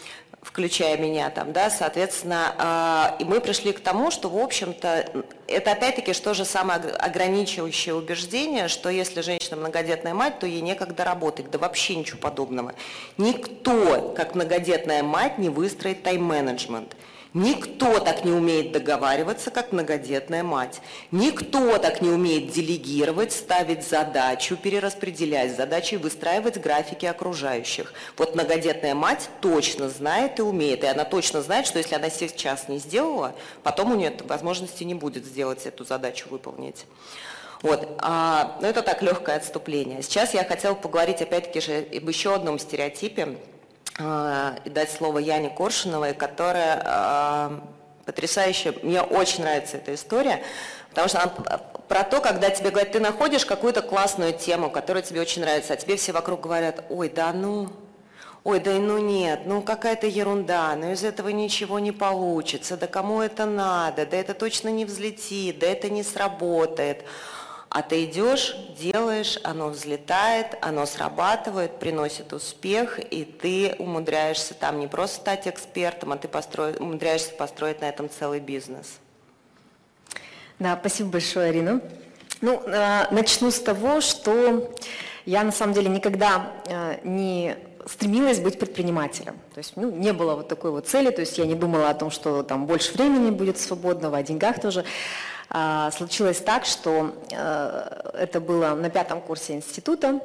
включая меня там, да, соответственно, э, и мы пришли к тому, что, в общем-то, это опять-таки что же самое ограничивающее убеждение, что если женщина многодетная мать, то ей некогда работать, да вообще ничего подобного. Никто, как многодетная мать, не выстроит тайм-менеджмент. Никто так не умеет договариваться, как многодетная мать. Никто так не умеет делегировать, ставить задачу, перераспределять задачи и выстраивать графики окружающих. Вот многодетная мать точно знает и умеет. И она точно знает, что если она сейчас не сделала, потом у нее возможности не будет сделать эту задачу выполнить. Вот. А, ну, это так, легкое отступление. Сейчас я хотела поговорить опять-таки же об еще одном стереотипе, и дать слово Яне Коршуновой, которая а, потрясающая, мне очень нравится эта история, потому что она про то, когда тебе говорят, ты находишь какую-то классную тему, которая тебе очень нравится, а тебе все вокруг говорят, ой, да ну, ой, да ну нет, ну какая-то ерунда, ну из этого ничего не получится, да кому это надо, да это точно не взлетит, да это не сработает. А ты идешь, делаешь, оно взлетает, оно срабатывает, приносит успех, и ты умудряешься там не просто стать экспертом, а ты построи, умудряешься построить на этом целый бизнес. Да, спасибо большое, Арина. Ну, э, начну с того, что я на самом деле никогда э, не стремилась быть предпринимателем. То есть ну, не было вот такой вот цели, то есть я не думала о том, что там больше времени будет свободного, о деньгах тоже. А, случилось так, что э, это было на пятом курсе института,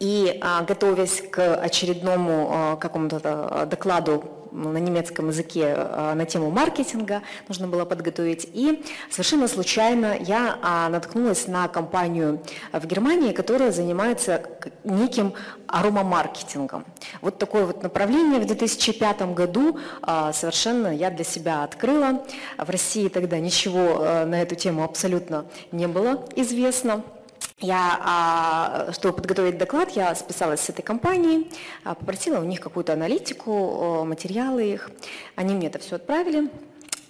и а, готовясь к очередному а, какому-то докладу на немецком языке на тему маркетинга, нужно было подготовить. И совершенно случайно я наткнулась на компанию в Германии, которая занимается неким аромамаркетингом. Вот такое вот направление в 2005 году совершенно я для себя открыла. В России тогда ничего на эту тему абсолютно не было известно. Я, а, чтобы подготовить доклад, я списалась с этой компанией, а, попросила у них какую-то аналитику, материалы их. Они мне это все отправили.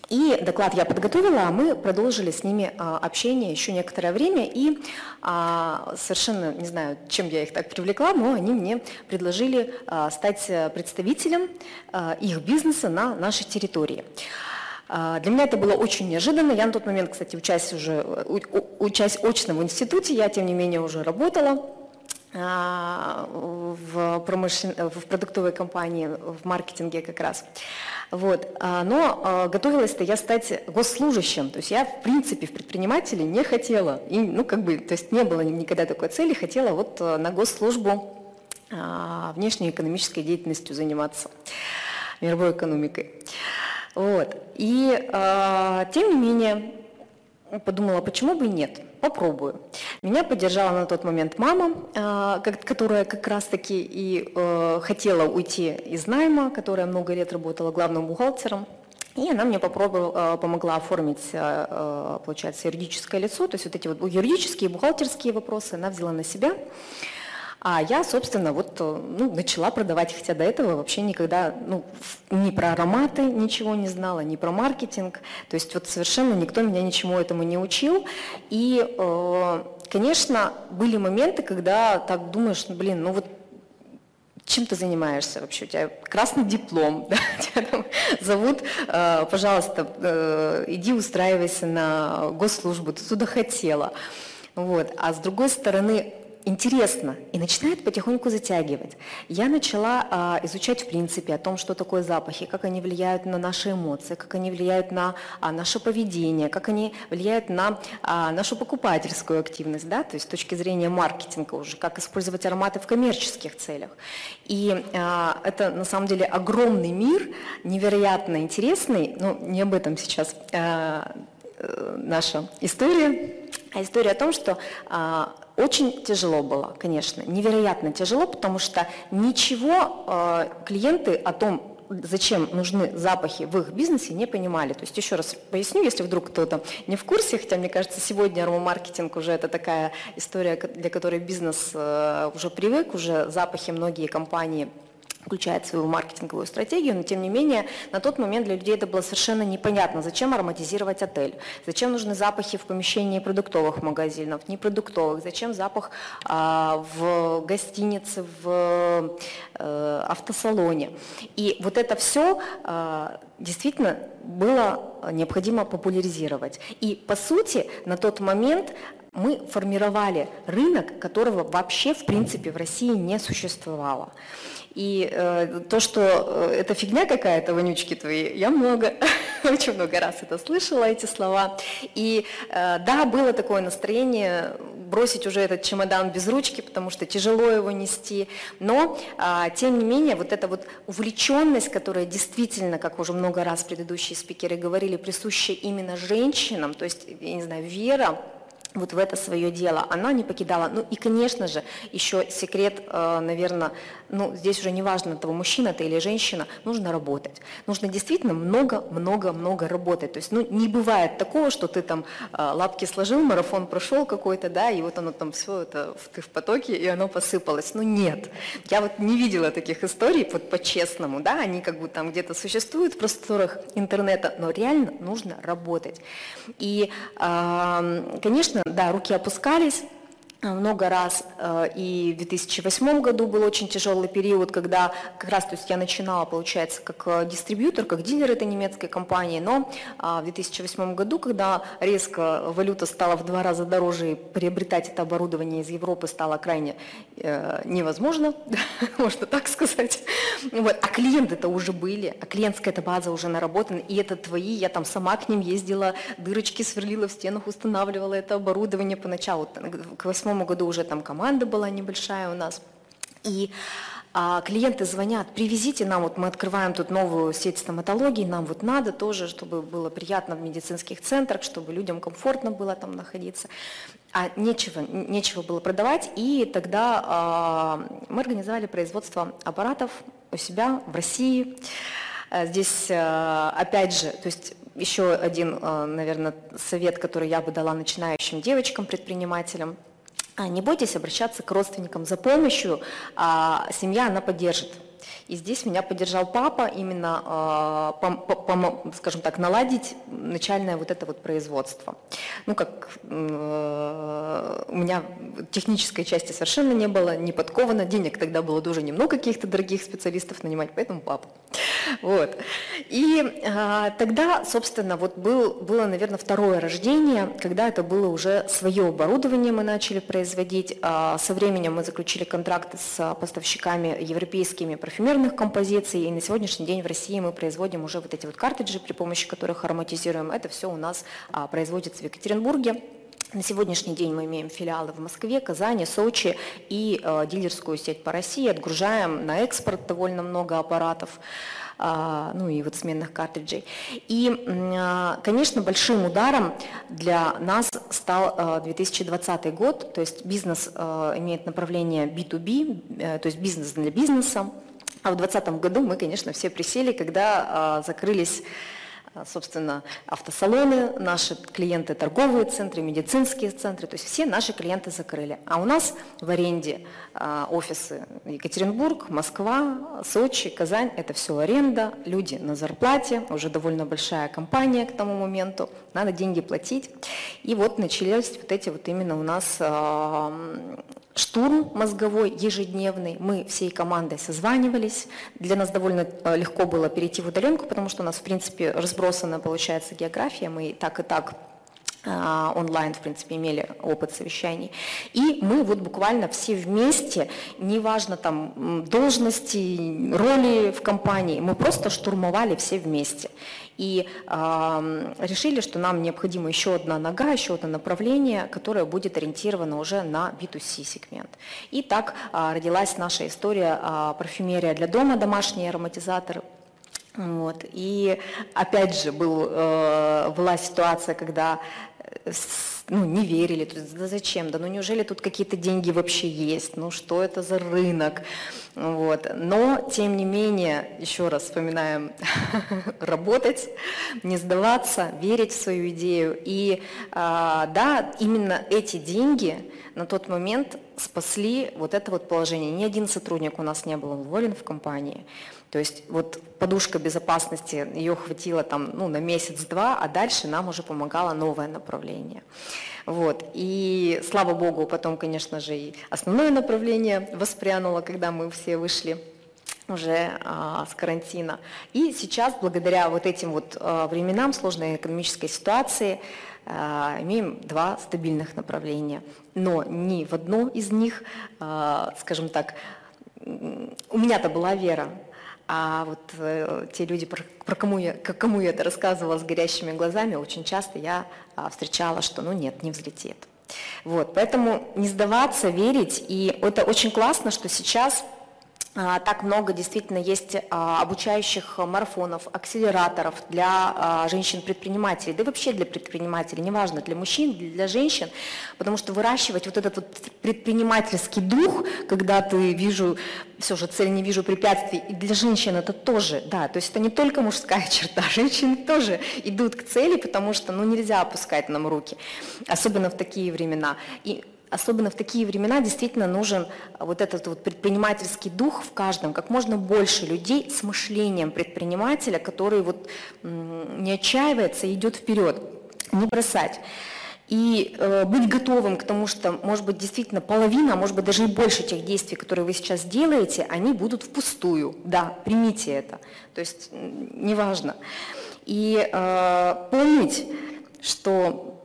И доклад я подготовила, а мы продолжили с ними а, общение еще некоторое время. И совершенно не знаю, чем я их так привлекла, но они мне предложили стать представителем их бизнеса на нашей территории. А, для меня это было очень неожиданно. Я на тот момент, кстати, учась уже, учась очно в институте, я, тем не менее, уже работала а, в, промышлен... в продуктовой компании, в маркетинге как раз. Вот. А, но готовилась-то я стать госслужащим. То есть я, в принципе, в предприниматели не хотела. И, ну, как бы, то есть не было никогда такой цели. Хотела вот на госслужбу внешней экономической деятельностью заниматься, мировой экономикой. Вот. И э, тем не менее, подумала, почему бы и нет, попробую. Меня поддержала на тот момент мама, э, которая как раз-таки и э, хотела уйти из найма, которая много лет работала главным бухгалтером. И она мне попробовала, помогла оформить, получается, юридическое лицо, то есть вот эти вот юридические, бухгалтерские вопросы она взяла на себя. А я, собственно, вот ну, начала продавать, хотя до этого вообще никогда ну, ни про ароматы ничего не знала, ни про маркетинг. То есть вот совершенно никто меня ничему этому не учил. И, э, конечно, были моменты, когда так думаешь, ну, блин, ну вот чем ты занимаешься вообще? У тебя красный диплом, да? тебя там зовут, э, пожалуйста, э, иди устраивайся на госслужбу, ты туда хотела. Вот. А с другой стороны, интересно и начинает потихоньку затягивать. Я начала а, изучать в принципе о том, что такое запахи, как они влияют на наши эмоции, как они влияют на а, наше поведение, как они влияют на а, нашу покупательскую активность, да, то есть с точки зрения маркетинга уже, как использовать ароматы в коммерческих целях. И а, это на самом деле огромный мир, невероятно интересный, но не об этом сейчас а, э, наша история, а история о том, что а, очень тяжело было, конечно, невероятно тяжело, потому что ничего э, клиенты о том, зачем нужны запахи в их бизнесе, не понимали. То есть еще раз поясню, если вдруг кто-то не в курсе, хотя мне кажется, сегодня аромамаркетинг уже это такая история, для которой бизнес э, уже привык, уже запахи многие компании включает свою маркетинговую стратегию, но тем не менее на тот момент для людей это было совершенно непонятно, зачем ароматизировать отель, зачем нужны запахи в помещении продуктовых магазинов, непродуктовых, зачем запах а, в гостинице, в а, автосалоне. И вот это все а, действительно было необходимо популяризировать. И по сути на тот момент мы формировали рынок, которого вообще в принципе в России не существовало. И э, то, что э, это фигня какая-то, вонючки твои, я много, очень много раз это слышала, эти слова. И э, да, было такое настроение бросить уже этот чемодан без ручки, потому что тяжело его нести. Но, э, тем не менее, вот эта вот увлеченность, которая действительно, как уже много раз предыдущие спикеры говорили, присуща именно женщинам, то есть, я не знаю, вера, вот в это свое дело, она не покидала. Ну и, конечно же, еще секрет, э, наверное, ну здесь уже не важно, того мужчина ты или женщина, нужно работать. Нужно действительно много-много-много работать. То есть, ну не бывает такого, что ты там э, лапки сложил, марафон прошел какой-то, да, и вот оно там все это ты в потоке, и оно посыпалось. Ну нет. Я вот не видела таких историй, вот по-честному, да, они как бы там где-то существуют в просторах интернета, но реально нужно работать. И, конечно, да, руки опускались, много раз, э, и в 2008 году был очень тяжелый период, когда как раз, то есть я начинала, получается, как э, дистрибьютор, как дилер этой немецкой компании, но в 2008 году, когда резко валюта стала в два раза дороже, и приобретать это оборудование из Европы стало крайне невозможно, можно так сказать, вот. а клиенты-то уже были, а клиентская эта база уже наработана, и это твои, я там сама к ним ездила, дырочки сверлила в стенах, устанавливала это оборудование поначалу, к 8 2008 году уже там команда была небольшая у нас. И а, клиенты звонят, привезите нам, вот мы открываем тут новую сеть стоматологии, нам вот надо тоже, чтобы было приятно в медицинских центрах, чтобы людям комфортно было там находиться. А нечего, нечего было продавать, и тогда а, мы организовали производство аппаратов у себя в России. А, здесь, а, опять же, то есть еще один, а, наверное, совет, который я бы дала начинающим девочкам-предпринимателям – не бойтесь обращаться к родственникам за помощью, а семья она поддержит. И здесь меня поддержал папа именно, а, скажем так, наладить начальное вот это вот производство. Ну, как э, у меня технической части совершенно не было, не подковано, денег тогда было тоже немного каких-то дорогих специалистов нанимать, поэтому папа. Вот. И а, тогда, собственно, вот был, было, наверное, второе рождение, когда это было уже свое оборудование мы начали производить. А, со временем мы заключили контракты с поставщиками европейскими парфюмерных композиций, и на сегодняшний день в России мы производим уже вот эти вот картриджи, при помощи которых ароматизируем. Это все у нас а, производится в Екатеринбурге. На сегодняшний день мы имеем филиалы в Москве, Казани, Сочи и э, дилерскую сеть по России. Отгружаем на экспорт довольно много аппаратов. А, ну и вот сменных картриджей. И, а, конечно, большим ударом для нас стал 2020 а, год, то есть бизнес имеет направление B2B, э, то есть бизнес для бизнеса. А в 2020 году мы, конечно, все присели, когда закрылись а, собственно, автосалоны, наши клиенты торговые центры, медицинские центры, то есть все наши клиенты закрыли. А у нас в аренде а, офисы Екатеринбург, Москва, Сочи, Казань, это все аренда, люди на зарплате, уже довольно большая компания к тому моменту, надо деньги платить. И вот начались вот эти вот именно у нас штурм мозговой ежедневный. Мы всей командой созванивались. Для нас довольно э, легко было перейти в удаленку, потому что у нас, в принципе, разбросана, получается, география. Мы так и так онлайн, в принципе, имели опыт совещаний. И мы вот буквально все вместе, неважно там должности, роли в компании, мы просто штурмовали все вместе и э, решили, что нам необходима еще одна нога, еще одно направление, которое будет ориентировано уже на B2C сегмент. И так э, родилась наша история э, парфюмерия для дома, домашние ароматизаторы. Вот. И опять же был, э, была ситуация, когда ну, не верили, то есть, да зачем, да ну неужели тут какие-то деньги вообще есть, ну что это за рынок, вот. Но, тем не менее, еще раз вспоминаем, работать, не сдаваться, верить в свою идею, и а, да, именно эти деньги на тот момент спасли вот это вот положение. Ни один сотрудник у нас не был уволен в компании, то есть вот подушка безопасности, ее хватило там ну, на месяц-два, а дальше нам уже помогало новое направление. Вот. И слава богу, потом, конечно же, и основное направление воспрянуло, когда мы все вышли уже а, с карантина. И сейчас, благодаря вот этим вот а, временам сложной экономической ситуации, а, имеем два стабильных направления. Но ни в одно из них, а, скажем так, у меня-то была вера, а вот э, те люди, про, про кому, я, кому я это рассказывала с горящими глазами, очень часто я а, встречала, что ну нет, не взлетит. Вот, поэтому не сдаваться, верить. И это очень классно, что сейчас так много действительно есть а, обучающих марафонов, акселераторов для а, женщин-предпринимателей, да и вообще для предпринимателей, неважно, для мужчин, для женщин, потому что выращивать вот этот вот предпринимательский дух, когда ты вижу, все же цель не вижу препятствий, и для женщин это тоже, да, то есть это не только мужская черта, женщины тоже идут к цели, потому что ну, нельзя опускать нам руки, особенно в такие времена. И особенно в такие времена действительно нужен вот этот вот предпринимательский дух в каждом, как можно больше людей с мышлением предпринимателя, который вот не отчаивается и идет вперед, не бросать. И э, быть готовым к тому, что, может быть, действительно половина, а может быть, даже и больше тех действий, которые вы сейчас делаете, они будут впустую. Да, примите это. То есть, неважно. И э, помнить, что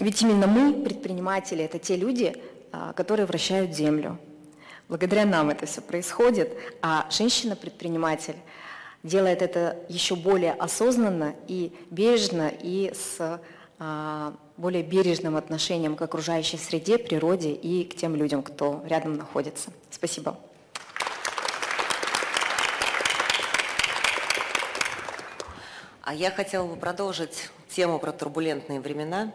ведь именно мы, предприниматели, это те люди, а, которые вращают землю. Благодаря нам это все происходит, а женщина-предприниматель делает это еще более осознанно и бережно, и с а, более бережным отношением к окружающей среде, природе и к тем людям, кто рядом находится. Спасибо. А я хотела бы продолжить тему про турбулентные времена.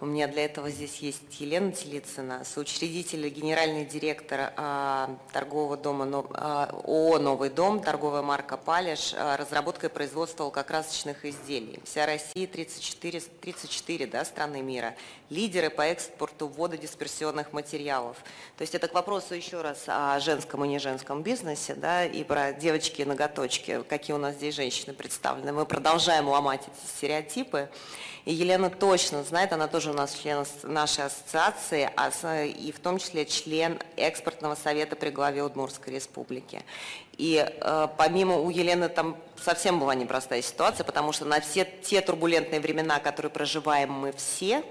У меня для этого здесь есть Елена Телицына, соучредитель и генеральный директор а, торгового дома а, ООО «Новый дом», торговая марка «Палиш», а, разработка и производство алкокрасочных изделий. Вся Россия, 34, 34 да, страны мира, лидеры по экспорту вододисперсионных материалов. То есть это к вопросу еще раз о женском и не женском бизнесе, да, и про девочки и ноготочки, какие у нас здесь женщины представлены. Мы продолжаем ломать эти стереотипы. И Елена точно знает, она тоже у нас член нашей ассоциации, а и в том числе член экспортного совета при главе Удмуртской республики. И э, помимо у Елены там совсем была непростая ситуация, потому что на все те турбулентные времена, которые проживаем мы все,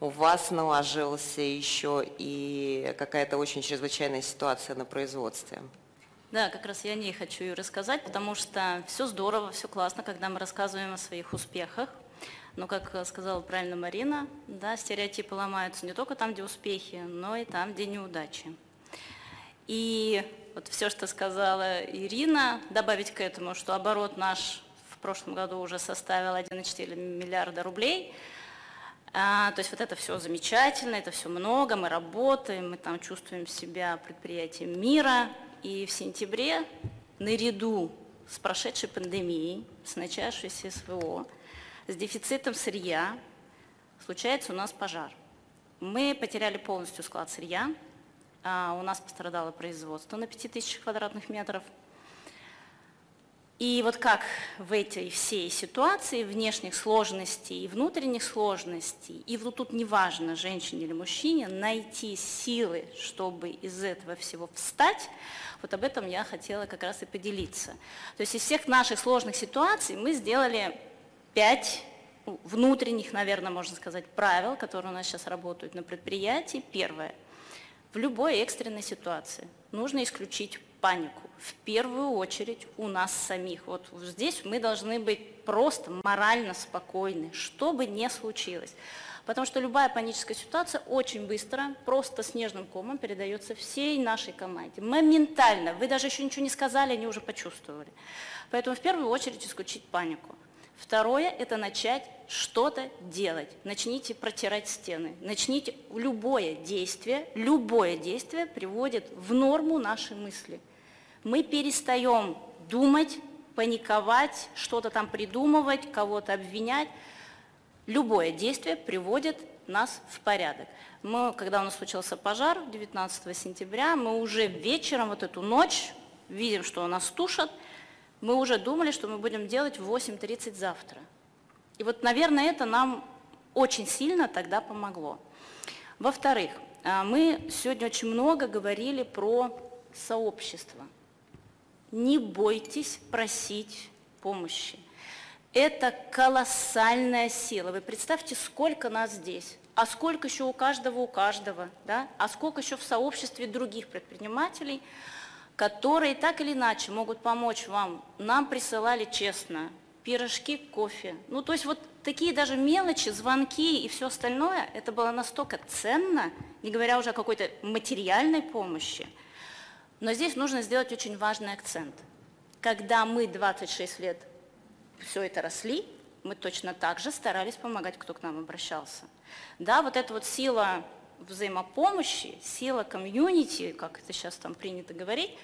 у вас наложился еще и какая-то очень чрезвычайная ситуация на производстве. Да, как раз я о ней хочу и рассказать, потому что все здорово, все классно, когда мы рассказываем о своих успехах, но, как сказала правильно Марина, да, стереотипы ломаются не только там, где успехи, но и там, где неудачи. И вот все, что сказала Ирина, добавить к этому, что оборот наш в прошлом году уже составил 1,4 миллиарда рублей. А, то есть вот это все замечательно, это все много, мы работаем, мы там чувствуем себя предприятием мира. И в сентябре наряду с прошедшей пандемией, с начавшейся СВО, с дефицитом сырья, случается у нас пожар. Мы потеряли полностью склад сырья, а у нас пострадало производство на 5000 квадратных метров. И вот как в этой всей ситуации внешних сложностей и внутренних сложностей, и вот тут неважно, женщине или мужчине, найти силы, чтобы из этого всего встать, вот об этом я хотела как раз и поделиться. То есть из всех наших сложных ситуаций мы сделали пять ну, внутренних, наверное, можно сказать, правил, которые у нас сейчас работают на предприятии. Первое. В любой экстренной ситуации нужно исключить панику. В первую очередь у нас самих. Вот здесь мы должны быть просто морально спокойны, что бы ни случилось. Потому что любая паническая ситуация очень быстро, просто снежным комом передается всей нашей команде. Моментально. Вы даже еще ничего не сказали, они уже почувствовали. Поэтому в первую очередь исключить панику. Второе – это начать что-то делать. Начните протирать стены. Начните любое действие, любое действие приводит в норму наши мысли. Мы перестаем думать, паниковать, что-то там придумывать, кого-то обвинять. Любое действие приводит нас в порядок. Мы, когда у нас случился пожар 19 сентября, мы уже вечером, вот эту ночь, видим, что у нас тушат – мы уже думали, что мы будем делать в 8.30 завтра. И вот, наверное, это нам очень сильно тогда помогло. Во-вторых, а, мы сегодня очень много говорили про сообщество. Не бойтесь просить помощи. Это колоссальная сила. Вы представьте, сколько нас здесь, а сколько еще у каждого, у каждого, да? а сколько еще в сообществе других предпринимателей – которые так или иначе могут помочь вам. Нам присылали честно пирожки, кофе. Ну, то есть вот такие даже мелочи, звонки и все остальное, это было настолько ценно, не говоря уже о какой-то материальной помощи. Но здесь нужно сделать очень важный акцент. Когда мы 26 лет все это росли, мы точно так же старались помогать, кто к нам обращался. Да, вот эта вот сила взаимопомощи, сила комьюнити, как это сейчас там принято говорить,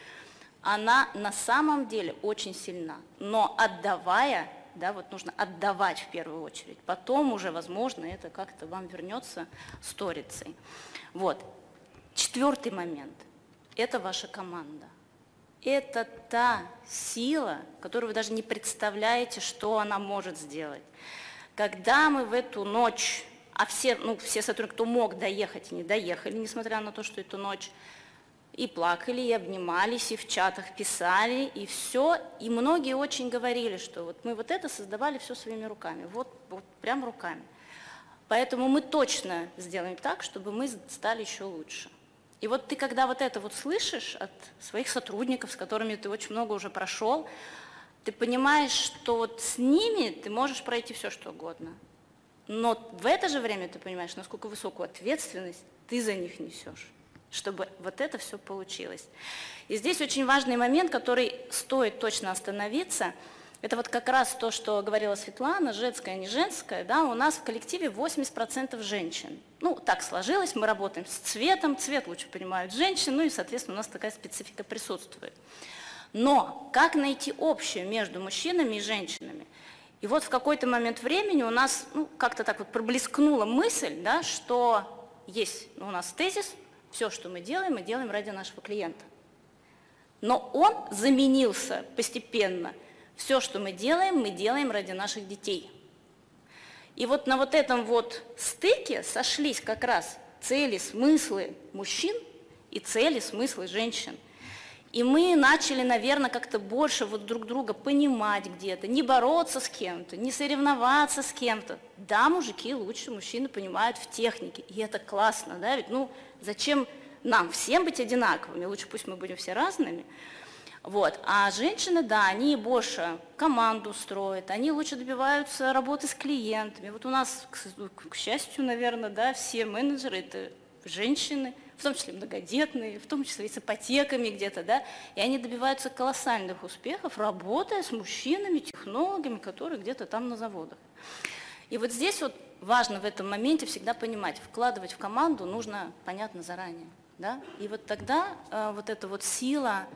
она на самом деле очень сильна. Но отдавая, да, вот нужно отдавать в первую очередь, потом уже, возможно, это как-то вам вернется сторицей. Вот. Четвертый момент – это ваша команда. Это та сила, которую вы даже не представляете, что она может сделать. Когда мы в эту ночь а все, ну, все сотрудники, кто мог доехать, не доехали, несмотря на то, что эту ночь и плакали, и обнимались, и в чатах писали, и все. И многие очень говорили, что вот мы вот это создавали все своими руками, вот, вот прям руками. Поэтому мы точно сделаем так, чтобы мы стали еще лучше. И вот ты, когда вот это вот слышишь от своих сотрудников, с которыми ты очень много уже прошел, ты понимаешь, что вот с ними ты можешь пройти все, что угодно. Но в это же время ты понимаешь, насколько высокую ответственность ты за них несешь, чтобы вот это все получилось. И здесь очень важный момент, который стоит точно остановиться, это вот как раз то, что говорила Светлана, женское, не женское, да, у нас в коллективе 80% женщин. Ну, так сложилось, мы работаем с цветом, цвет лучше понимают женщины, ну и, соответственно, у нас такая специфика присутствует. Но как найти общее между мужчинами и женщинами? И вот в какой-то момент времени у нас ну, как-то так вот проблескнула мысль, да, что есть у нас тезис, все, что мы делаем, мы делаем ради нашего клиента. Но он заменился постепенно. Все, что мы делаем, мы делаем ради наших детей. И вот на вот этом вот стыке сошлись как раз цели, смыслы мужчин и цели, смыслы женщин. И мы начали, наверное, как-то больше вот друг друга понимать где-то, не бороться с кем-то, не соревноваться с кем-то. Да, мужики лучше, мужчины понимают в технике, и это классно, да, ведь, ну, зачем нам всем быть одинаковыми, лучше пусть мы будем все разными. Вот. А женщины, да, они больше команду строят, они лучше добиваются работы с клиентами. Вот у нас, к, к счастью, наверное, да, все менеджеры – это женщины – в том числе многодетные, в том числе и с ипотеками где-то, да, и они добиваются колоссальных успехов, работая с мужчинами, технологами, которые где-то там на заводах. И вот здесь вот важно в этом моменте всегда понимать, вкладывать в команду нужно, понятно, заранее. Да? И вот тогда э, вот эта вот сила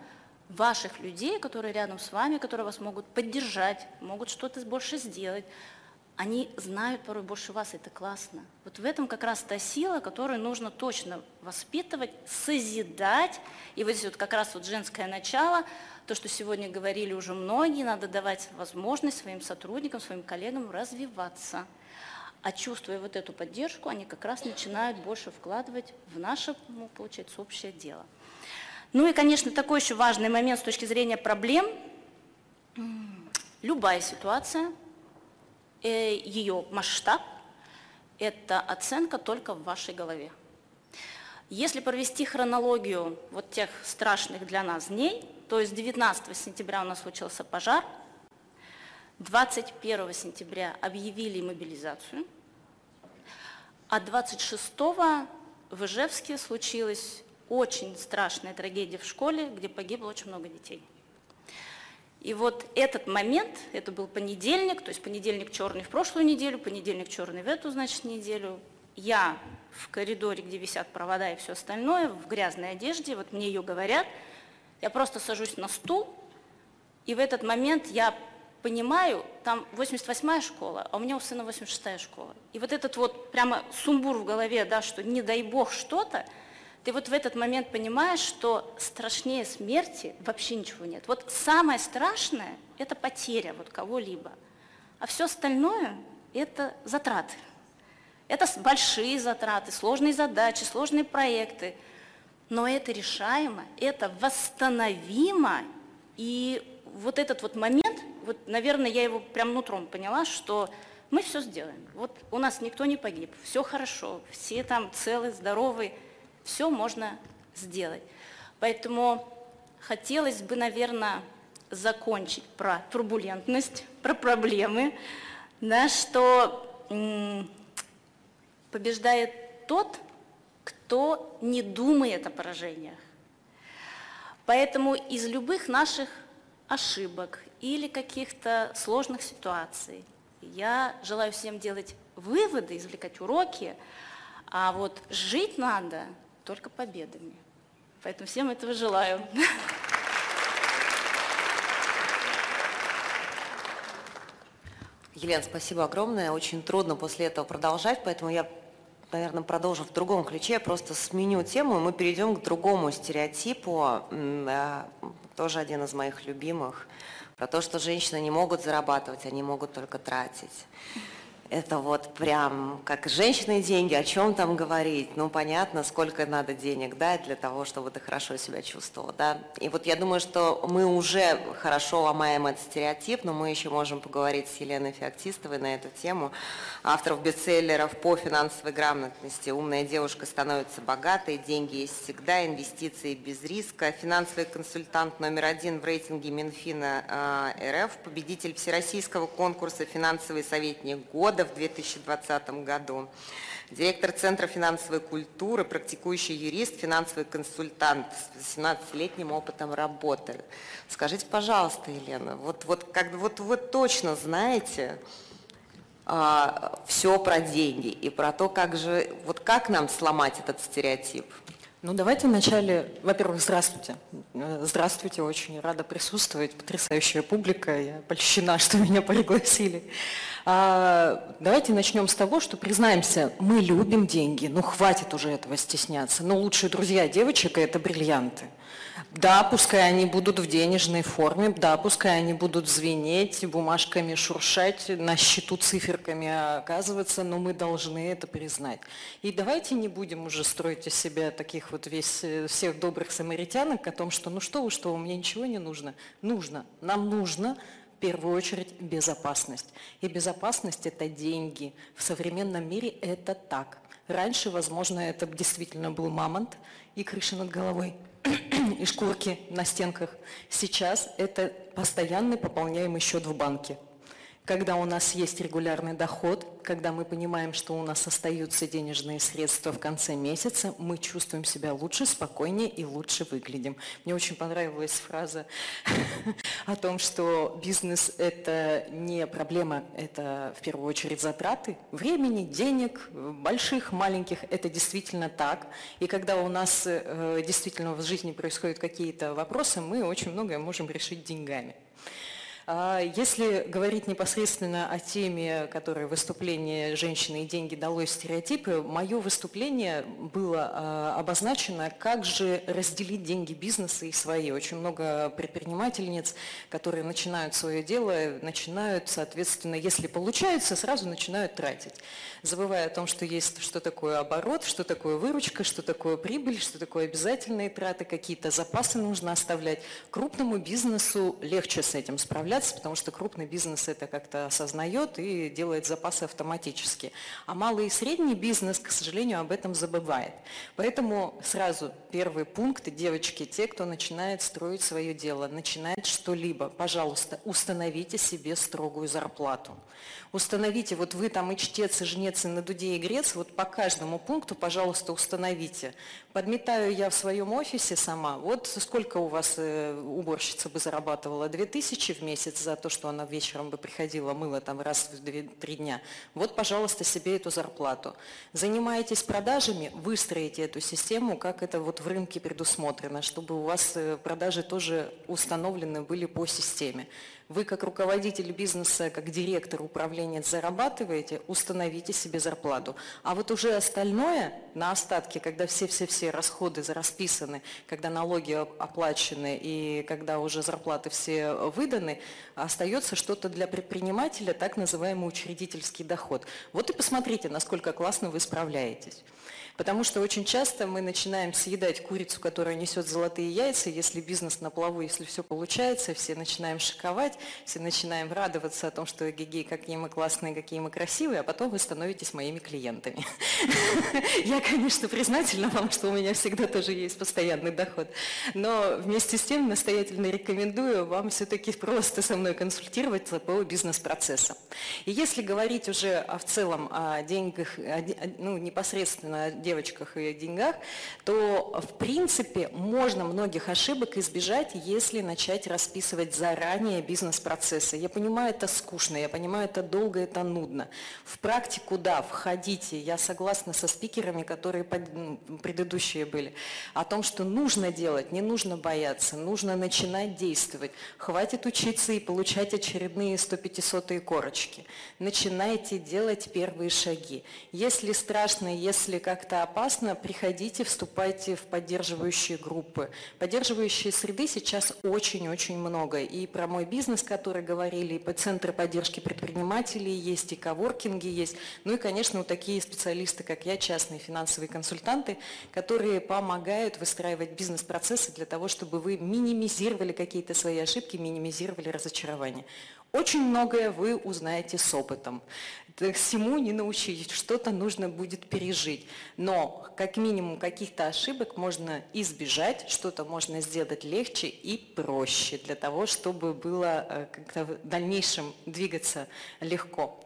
ваших людей, которые рядом с вами, которые вас могут поддержать, могут что-то больше сделать. Они знают порой больше вас, это классно. Вот в этом как раз та сила, которую нужно точно воспитывать, созидать. И вот здесь вот как раз вот женское начало, то, что сегодня говорили уже многие, надо давать возможность своим сотрудникам, своим коллегам развиваться. А чувствуя вот эту поддержку, они как раз начинают больше вкладывать в наше, ну, получается, общее дело. Ну и, конечно, такой еще важный момент с точки зрения проблем. Любая ситуация, э, ее масштаб – это оценка только в вашей голове. Если провести хронологию вот тех страшных для нас дней, то есть 19 сентября у нас случился пожар, 21 сентября объявили мобилизацию, а 26 в Ижевске случилось очень страшная трагедия в школе, где погибло очень много детей. И вот этот момент, это был понедельник, то есть понедельник черный в прошлую неделю, понедельник черный в эту, значит, неделю. Я в коридоре, где висят провода и все остальное, в грязной одежде, вот мне ее говорят, я просто сажусь на стул, и в этот момент я понимаю, там 88-я школа, а у меня у сына 86-я школа. И вот этот вот прямо сумбур в голове, да, что не дай бог что-то, ты вот в этот момент понимаешь, что страшнее смерти вообще ничего нет. Вот самое страшное – это потеря вот кого-либо, а все остальное – это затраты. Это большие затраты, сложные задачи, сложные проекты, но это решаемо, это восстановимо, и вот этот вот момент, вот, наверное, я его прям нутром поняла, что мы все сделаем. Вот у нас никто не погиб, все хорошо, все там целы, здоровы, все можно сделать. Поэтому хотелось бы, наверное, закончить про турбулентность, про проблемы, да, что побеждает тот, кто не думает о поражениях. Поэтому из любых наших ошибок или каких-то сложных ситуаций я желаю всем делать выводы, извлекать уроки, а вот жить надо только победами. Поэтому всем этого желаю. Елена, спасибо огромное. Очень трудно после этого продолжать, поэтому я, наверное, продолжу в другом ключе. Я просто сменю тему, и мы перейдем к другому стереотипу, тоже один из моих любимых, про то, что женщины не могут зарабатывать, они могут только тратить это вот прям как женщины деньги, о чем там говорить? Ну, понятно, сколько надо денег дать для того, чтобы ты хорошо себя чувствовал, да? И вот я думаю, что мы уже хорошо ломаем этот стереотип, но мы еще можем поговорить с Еленой Феоктистовой на эту тему, авторов бестселлеров по финансовой грамотности. «Умная девушка становится богатой», «Деньги есть всегда», «Инвестиции без риска», финансовый консультант номер один в рейтинге Минфина э, РФ, победитель Всероссийского конкурса «Финансовый советник года», года в 2020 году. Директор Центра финансовой культуры, практикующий юрист, финансовый консультант с 18-летним опытом работы. Скажите, пожалуйста, Елена, вот, вот, как, вот вы точно знаете а, все про деньги и про то, как же, вот как нам сломать этот стереотип? Ну, давайте вначале, во-первых, здравствуйте. Здравствуйте, очень рада присутствовать, потрясающая публика, я польщена, что меня пригласили. А, давайте начнем с того, что признаемся, мы любим деньги, ну хватит уже этого стесняться. Но лучшие друзья девочек – это бриллианты. Да, пускай они будут в денежной форме, да, пускай они будут звенеть, бумажками шуршать, на счету циферками оказываться, но мы должны это признать. И давайте не будем уже строить из себя таких вот весь, э, всех добрых самаритянок о том, что ну что вы, что, мне ничего не нужно. Нужно, нам нужно первую очередь безопасность. И безопасность – это деньги. В современном мире это так. Раньше, возможно, это действительно был мамонт и крыша над головой и шкурки на стенках. Сейчас это постоянный пополняемый счет в банке. Когда у нас есть регулярный доход, когда мы понимаем, что у нас остаются денежные средства в конце месяца, мы чувствуем себя лучше, спокойнее и лучше выглядим. Мне очень понравилась фраза о том, что бизнес – это не проблема, это в первую очередь затраты времени, денег, больших, маленьких. Это действительно так. И когда у нас э, действительно в жизни происходят какие-то вопросы, мы очень многое можем решить деньгами. А если говорить непосредственно о теме, которая выступление «Женщины и деньги» дало стереотипы, мое выступление было а, обозначено, как же разделить деньги бизнеса и свои. Очень много предпринимательниц, которые начинают свое дело, начинают, соответственно, если получается, сразу начинают тратить, забывая о том, что есть что такое оборот, что такое выручка, что такое прибыль, что такое обязательные траты, какие-то запасы нужно оставлять. Крупному бизнесу легче с этим справляться, потому что крупный бизнес это как-то осознает и делает запасы автоматически. А малый и средний бизнес, к сожалению, об этом забывает. Поэтому сразу первый пункт, девочки, те, кто начинает строить свое дело, начинает что-либо, пожалуйста, установите себе строгую зарплату. Установите, вот вы там и чтец, и жнец, и на дуде, и грец, вот по каждому пункту, пожалуйста, установите. Подметаю я в своем офисе сама, вот сколько у вас э, уборщица бы зарабатывала? 2000 в месяц? месяц за то, что она вечером бы приходила, мыла там раз в 2-3 дня. Вот, пожалуйста, себе эту зарплату. Занимаетесь продажами, выстроите эту систему, как это вот в рынке предусмотрено, чтобы у вас э, продажи тоже установлены были по системе. Вы как руководитель бизнеса, как директор, управленец зарабатываете, установите себе зарплату. А вот уже остальное на остатке, когда все-все-все расходы расписаны, когда налоги оплачены и когда уже зарплаты все выданы, остается что-то для предпринимателя, так называемый учредительский доход. Вот и посмотрите, насколько классно вы справляетесь. Потому что очень часто мы начинаем съедать курицу, которая несет золотые яйца, если бизнес на плаву, если все получается, все начинаем шиковать, все начинаем радоваться о том, что гигей, какие мы классные, какие мы красивые, а потом вы становитесь моими клиентами. Я, конечно, признательна вам, что у меня всегда тоже есть постоянный доход, но вместе с тем настоятельно рекомендую вам все-таки просто со мной консультироваться по бизнес-процессам. И если говорить уже в целом о деньгах, ну, непосредственно о девочках и деньгах, то в принципе можно многих ошибок избежать, если начать расписывать заранее бизнес-процессы. Я понимаю, это скучно, я понимаю, это долго, это нудно. В практику, да, входите. Я согласна со спикерами, которые предыдущие были, о том, что нужно делать, не нужно бояться, нужно начинать действовать. Хватит учиться и получать очередные 100-500 корочки. Начинайте делать первые шаги. Если страшно, если как-то опасно, приходите, вступайте в поддерживающие группы. Поддерживающие среды сейчас очень-очень много. И про мой бизнес, который говорили, и по центры поддержки предпринимателей есть, и коворкинги есть. Ну и, конечно, вот такие специалисты, как я, частные финансовые консультанты, которые помогают выстраивать бизнес-процессы для того, чтобы вы минимизировали какие-то свои ошибки, минимизировали разочарования. Очень многое вы узнаете с опытом. Всему не научить, что-то нужно будет пережить. Но как минимум каких-то ошибок можно избежать, что-то можно сделать легче и проще для того, чтобы было э, как-то в дальнейшем двигаться легко.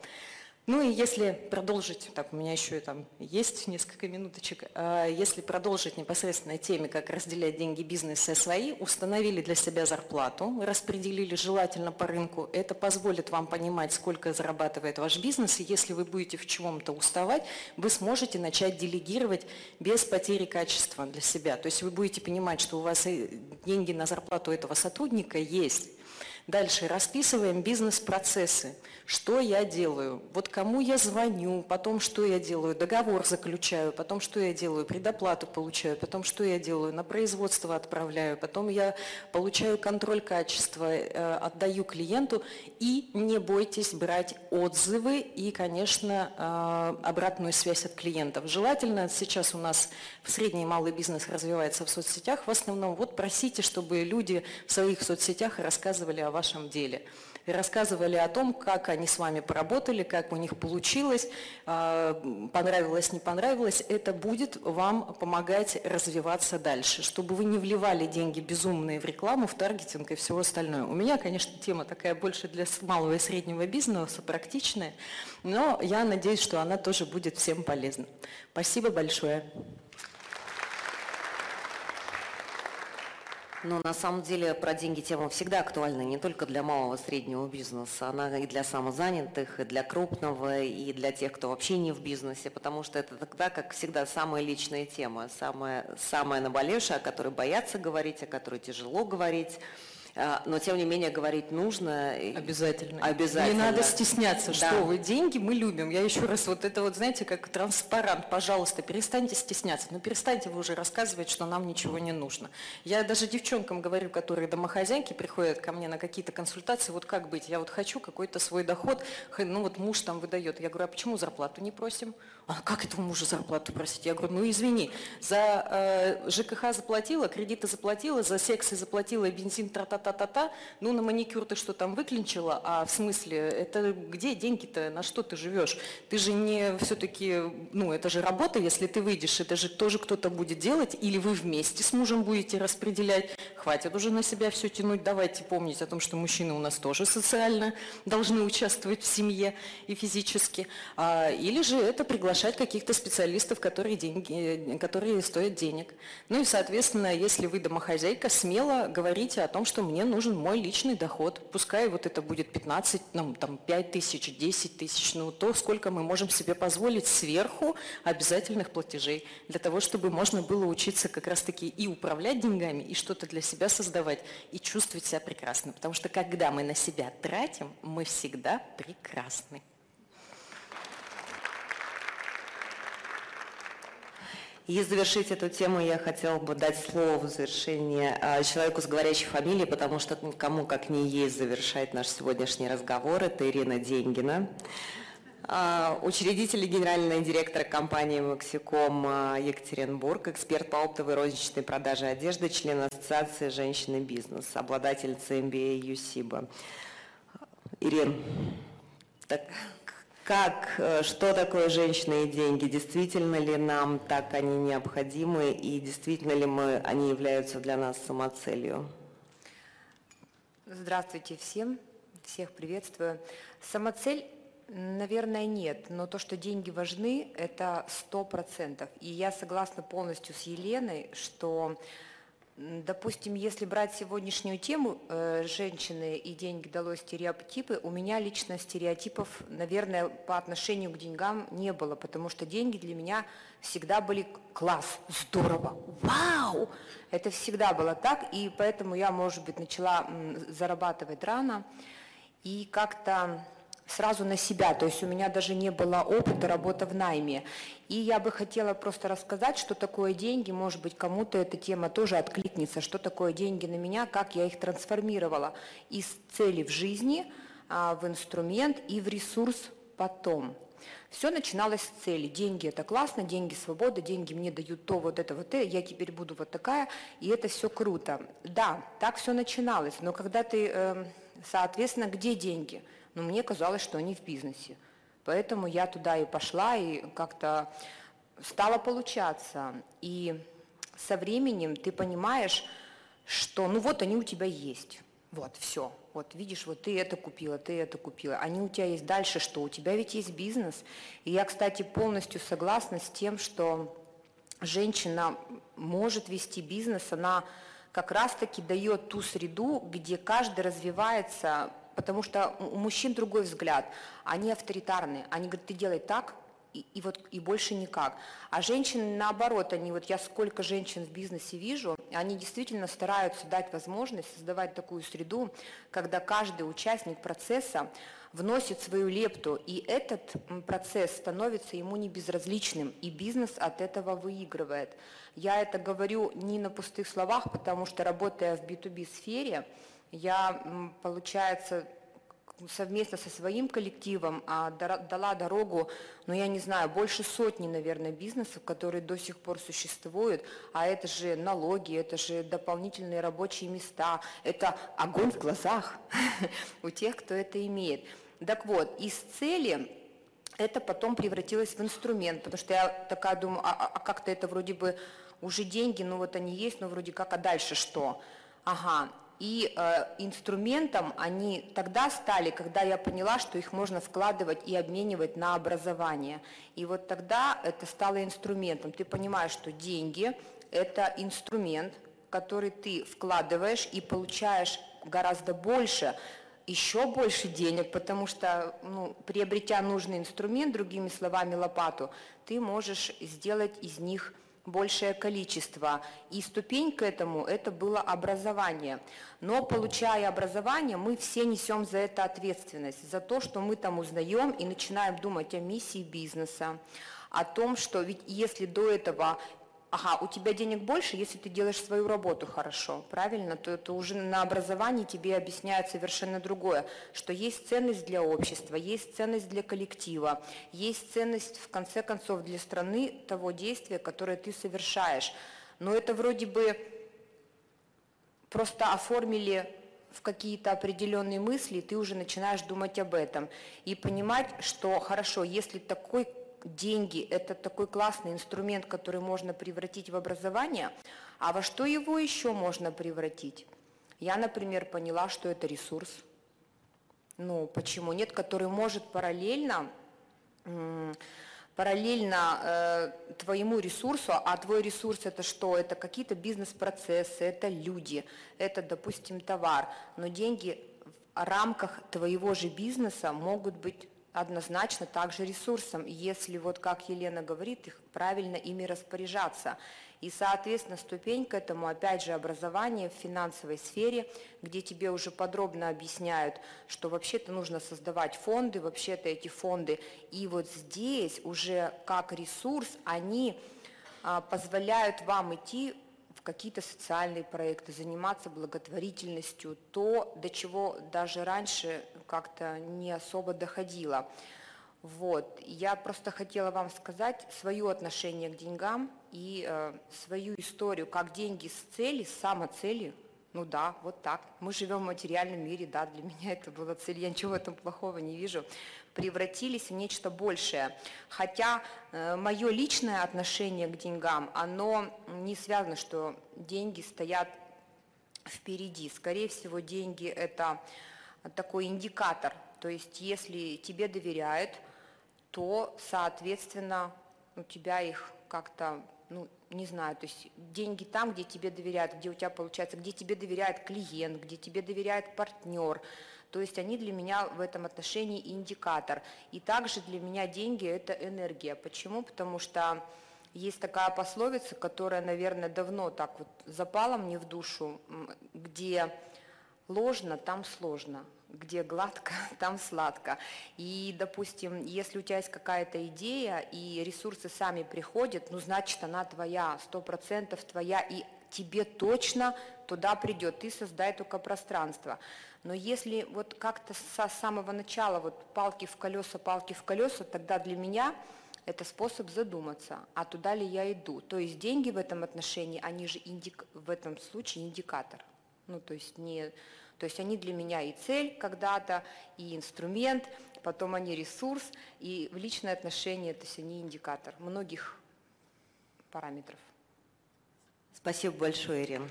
Ну и если продолжить, так, у меня еще там есть несколько минуточек, а, если продолжить непосредственно теме, как разделять деньги бизнеса свои, установили для себя зарплату, распределили желательно по рынку, это позволит вам понимать, сколько зарабатывает ваш бизнес, и если вы будете в чем-то уставать, вы сможете начать делегировать без потери качества для себя. То есть вы будете понимать, что у вас деньги на зарплату этого сотрудника есть, Дальше расписываем бизнес-процессы. Что я делаю? Вот кому я звоню, потом что я делаю? Договор заключаю, потом что я делаю? Предоплату получаю, потом что я делаю? На производство отправляю, потом я получаю контроль качества, э, отдаю клиенту. И не бойтесь брать отзывы и, конечно, э, обратную связь от клиентов. Желательно, сейчас у нас в средний и малый бизнес развивается в соцсетях, в основном вот просите, чтобы люди в своих соцсетях рассказывали о вашем деле. И рассказывали о том, как они с вами поработали, как у них получилось, а, понравилось, не понравилось. Это будет вам помогать развиваться дальше, чтобы вы не вливали деньги безумные в рекламу, в таргетинг и все остальное. У меня, конечно, тема такая больше для малого и среднего бизнеса, практичная, но я надеюсь, что она тоже будет всем полезна. Спасибо большое. Ну, на самом деле, про деньги тема всегда актуальна не только для малого и среднего бизнеса, она и для самозанятых, и для крупного, и для тех, кто вообще не в бизнесе, потому что это тогда, как всегда, самая личная тема, самая, самая наболевшая, о которой боятся говорить, о которой тяжело говорить. А, но тем не менее говорить нужно. Обязательно. Обязательно. Не надо стесняться, Да. что вы, деньги мы любим. Я еще раз, вот это вот, знаете, как транспарант, пожалуйста, перестаньте стесняться. Ну, перестаньте вы уже рассказывать, что нам ничего не нужно. Я даже девчонкам говорю, которые домохозяйки приходят ко мне на какие-то консультации, вот как быть, я вот хочу какой-то свой доход, ну вот муж там выдает. Я говорю, а почему зарплату не просим? А как этого мужа зарплату просить? Я говорю, ну извини, за э, ЖКХ заплатила, кредиты заплатила, за сексы заплатила, бензин тра-та-та-та-та, ну на маникюр ты что там выклинчила, а в смысле, это где деньги-то, на что ты живешь? Ты же не все-таки, ну это же работа, если ты выйдешь, это же тоже кто-то будет делать, или вы вместе с мужем будете распределять, хватит уже на себя все тянуть, давайте помнить о том, что мужчины у нас тоже социально должны участвовать в семье и физически, А, или же это приглашать каких-то специалистов, которые, деньги, которые стоят денег. Ну и, соответственно, если вы домохозяйка, смело говорите о том, что мне нужен мой личный доход, пускай вот это будет 15, ну, там, 5 тысяч, 10 тысяч, ну то, сколько мы можем себе позволить сверху обязательных платежей, для того, чтобы можно было учиться как раз-таки и управлять деньгами, и что-то для себя создавать, и чувствовать себя прекрасно. Потому что когда мы на себя тратим, мы всегда прекрасны. И завершить эту тему я хотела бы дать слово в завершение а, человеку с говорящей фамилией, потому что ну, кому как не есть завершает наш сегодняшний разговор. Это Ирина Деньгина, а, учредитель и генеральный директор компании «Максиком» а, Екатеринбург, эксперт по оптовой розничной продаже одежды, член Ассоциации «Женщины бизнес», обладательница MBA ЮСИБа. Ирин, так как, э, что такое женщины и деньги? Действительно ли нам так они необходимы и действительно ли мы, они являются для нас самоцелью? Здравствуйте всем, всех приветствую. Самоцель, наверное, нет, но то, что деньги важны, это сто процентов. И я согласна полностью с Еленой, что, допустим, если брать сегодняшнюю тему э, «Женщины и деньги дало стереотипы», у меня лично стереотипов, наверное, по отношению к деньгам не было, потому что деньги для меня всегда были класс, здорово, вау! Это всегда было так, и поэтому я, может быть, начала зарабатывать рано и как-то сразу на себя, то есть у меня даже не было опыта работы в найме. И я бы хотела просто рассказать, что такое деньги, может быть, кому-то эта тема тоже откликнется, что такое деньги на меня, как я их трансформировала из цели в жизни а, в инструмент и в ресурс потом. Все начиналось с цели. Деньги это классно, деньги свобода, деньги мне дают то, вот это, вот это, я теперь буду вот такая, и это все круто. Да, так все начиналось, но когда ты, э, соответственно, где деньги? Ну, мне казалось, что они в бизнесе. Поэтому я туда и пошла, и как-то стало получаться. И со временем ты понимаешь, что ну вот они у тебя есть. Вот, все. Вот видишь, вот ты это купила, ты это купила. Они у тебя есть дальше что? У тебя ведь есть бизнес. И я, кстати, полностью согласна с тем, что женщина может вести бизнес, она как раз-таки дает ту среду, где каждый развивается, потому что у мужчин другой взгляд. Они авторитарные. Они говорят, ты делай так, и, и вот и больше никак. А женщины наоборот, они вот я сколько женщин в бизнесе вижу, они действительно стараются дать возможность создавать такую среду, когда каждый участник процесса вносит свою лепту, и этот процесс становится ему не безразличным, и бизнес от этого выигрывает. Я это говорю не на пустых словах, потому что работая в B2B сфере, я, получается, совместно со своим коллективом а, дала дорогу, ну я не знаю, больше сотни, наверное, бизнесов, которые до сих пор существуют, а это же налоги, это же дополнительные рабочие места, это огонь в глазах у тех, кто это имеет. Так вот, из цели это потом превратилось в инструмент, потому что я такая думаю, а, а, а как-то это вроде бы уже деньги, ну вот они есть, но вроде как, а дальше что? Ага, и э, инструментом они тогда стали, когда я поняла, что их можно вкладывать и обменивать на образование. И вот тогда это стало инструментом. Ты понимаешь, что деньги – это инструмент, который ты вкладываешь и получаешь гораздо больше, еще больше денег, потому что, ну, приобретя нужный инструмент, другими словами лопату, ты можешь сделать из них большее количество. И ступень к этому – это было образование. Но получая образование, мы все несем за это ответственность, за то, что мы там узнаем и начинаем думать о миссии бизнеса, о том, что ведь если до этого ага, у тебя денег больше, если ты делаешь свою работу хорошо, правильно, то, то уже на образовании тебе объясняют совершенно другое, что есть ценность для общества, есть ценность для коллектива, есть ценность, в конце концов, для страны того действия, которое ты совершаешь. Но это вроде бы просто оформили в какие-то определенные мысли, и ты уже начинаешь думать об этом. И понимать, что хорошо, если такой деньги – это такой классный инструмент, который можно превратить в образование, а во что его еще можно превратить? Я, например, поняла, что это ресурс. Ну, почему нет, который может параллельно параллельно э, твоему ресурсу, а твой ресурс это что? Это какие-то бизнес-процессы, это люди, это, допустим, товар. Но деньги в рамках твоего же бизнеса могут быть однозначно также ресурсом, если, вот как Елена говорит, их правильно ими распоряжаться. И, соответственно, ступень к этому, опять же, образование в финансовой сфере, где тебе уже подробно объясняют, что вообще-то нужно создавать фонды, вообще-то эти фонды. И вот здесь уже как ресурс они а, позволяют вам идти какие-то социальные проекты, заниматься благотворительностью, то, до чего даже раньше как-то не особо доходило. Вот. Я просто хотела вам сказать свое отношение к деньгам и э, свою историю, как деньги с цели, с самоцелью. Ну да, вот так. Мы живем в материальном мире, да, для меня это была цель, я ничего в этом плохого не вижу превратились в нечто большее. Хотя э, мое личное отношение к деньгам, оно не связано, что деньги стоят впереди. Скорее всего, деньги – это такой индикатор. То есть, если тебе доверяют, то, соответственно, у тебя их как-то, ну, не знаю, то есть деньги там, где тебе доверяют, где у тебя получается, где тебе доверяет клиент, где тебе доверяет партнер – то есть они для меня в этом отношении индикатор. И также для меня деньги – это энергия. Почему? Потому что есть такая пословица, которая, наверное, давно так вот запала мне в душу, где ложно, там сложно, где гладко, там сладко. И, допустим, если у тебя есть какая-то идея, и ресурсы сами приходят, ну, значит, она твоя, сто процентов твоя, и тебе точно туда придет, ты создай только пространство. Но если вот как-то с самого начала вот палки в колеса, палки в колеса, тогда для меня это способ задуматься, а туда ли я иду. То есть деньги в этом отношении, они же индик, в этом случае индикатор. Ну, то есть, не, то есть они для меня и цель когда-то, и инструмент, потом они ресурс, и в личное отношение, то есть они индикатор многих параметров. Спасибо большое, Ирина.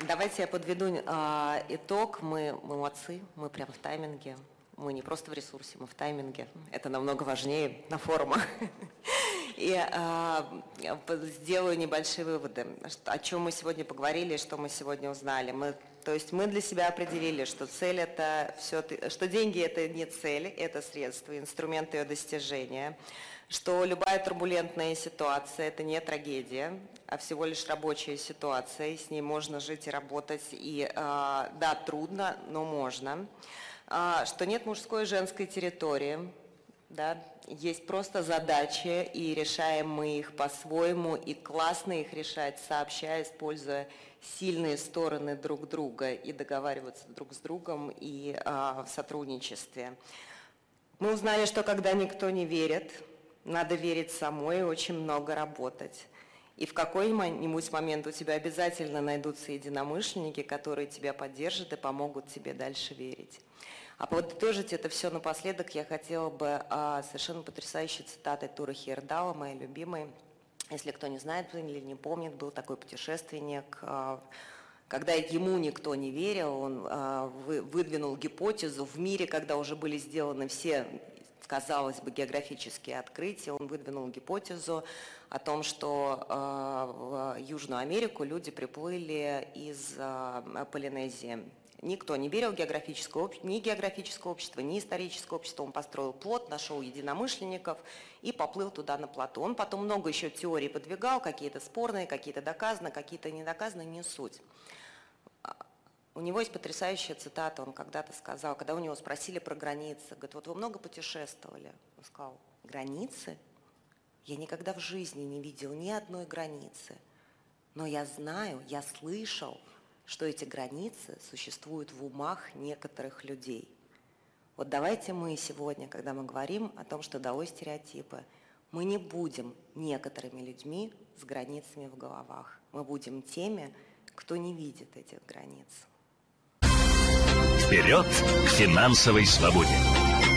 Давайте я подведу э, итог. Мы, мы молодцы, мы прям в тайминге. Мы не просто в ресурсе, мы в тайминге. Это намного важнее на форумах. И э, сделаю небольшие выводы, о чем мы сегодня поговорили, что мы сегодня узнали. Мы, то есть мы для себя определили, что цель это все, что деньги это не цель, это средство, инструмент ее достижения что любая турбулентная ситуация – это не трагедия, а всего лишь рабочая ситуация, и с ней можно жить и работать, и а, да, трудно, но можно, а, что нет мужской и женской территории, да, есть просто задачи, и решаем мы их по-своему, и классно их решать, сообща, используя сильные стороны друг друга, и договариваться друг с другом, и а, в сотрудничестве. Мы узнали, что когда никто не верит, надо верить самой и очень много работать. И в какой-нибудь момент у тебя обязательно найдутся единомышленники, которые тебя поддержат и помогут тебе дальше верить. А подытожить это все напоследок я хотела бы а, совершенно потрясающей цитатой Тура Хердала, моей любимой. Если кто не знает или не помнит, был такой путешественник, а, когда ему никто не верил, он а, выдвинул гипотезу в мире, когда уже были сделаны все, казалось бы, географические открытия, он выдвинул гипотезу о том, что в Южную Америку люди приплыли из Полинезии Никто не в географическое, ни географическое общество, ни историческое общество. Он построил плот, нашел единомышленников и поплыл туда на плоту. Он потом много еще теорий подвигал, какие-то спорные, какие-то доказаны, какие-то не доказаны, не суть. У него есть потрясающая цитата, он когда-то сказал, когда у него спросили про границы, говорит, вот вы много путешествовали? Он сказал, границы? Я никогда в жизни не видел ни одной границы, но я знаю, я слышал, что эти границы существуют в умах некоторых людей. Вот давайте мы сегодня, когда мы говорим о том, что долой стереотипы, мы не будем некоторыми людьми с границами в головах. Мы будем теми, кто не видит этих границ. Вперед к финансовой свободе!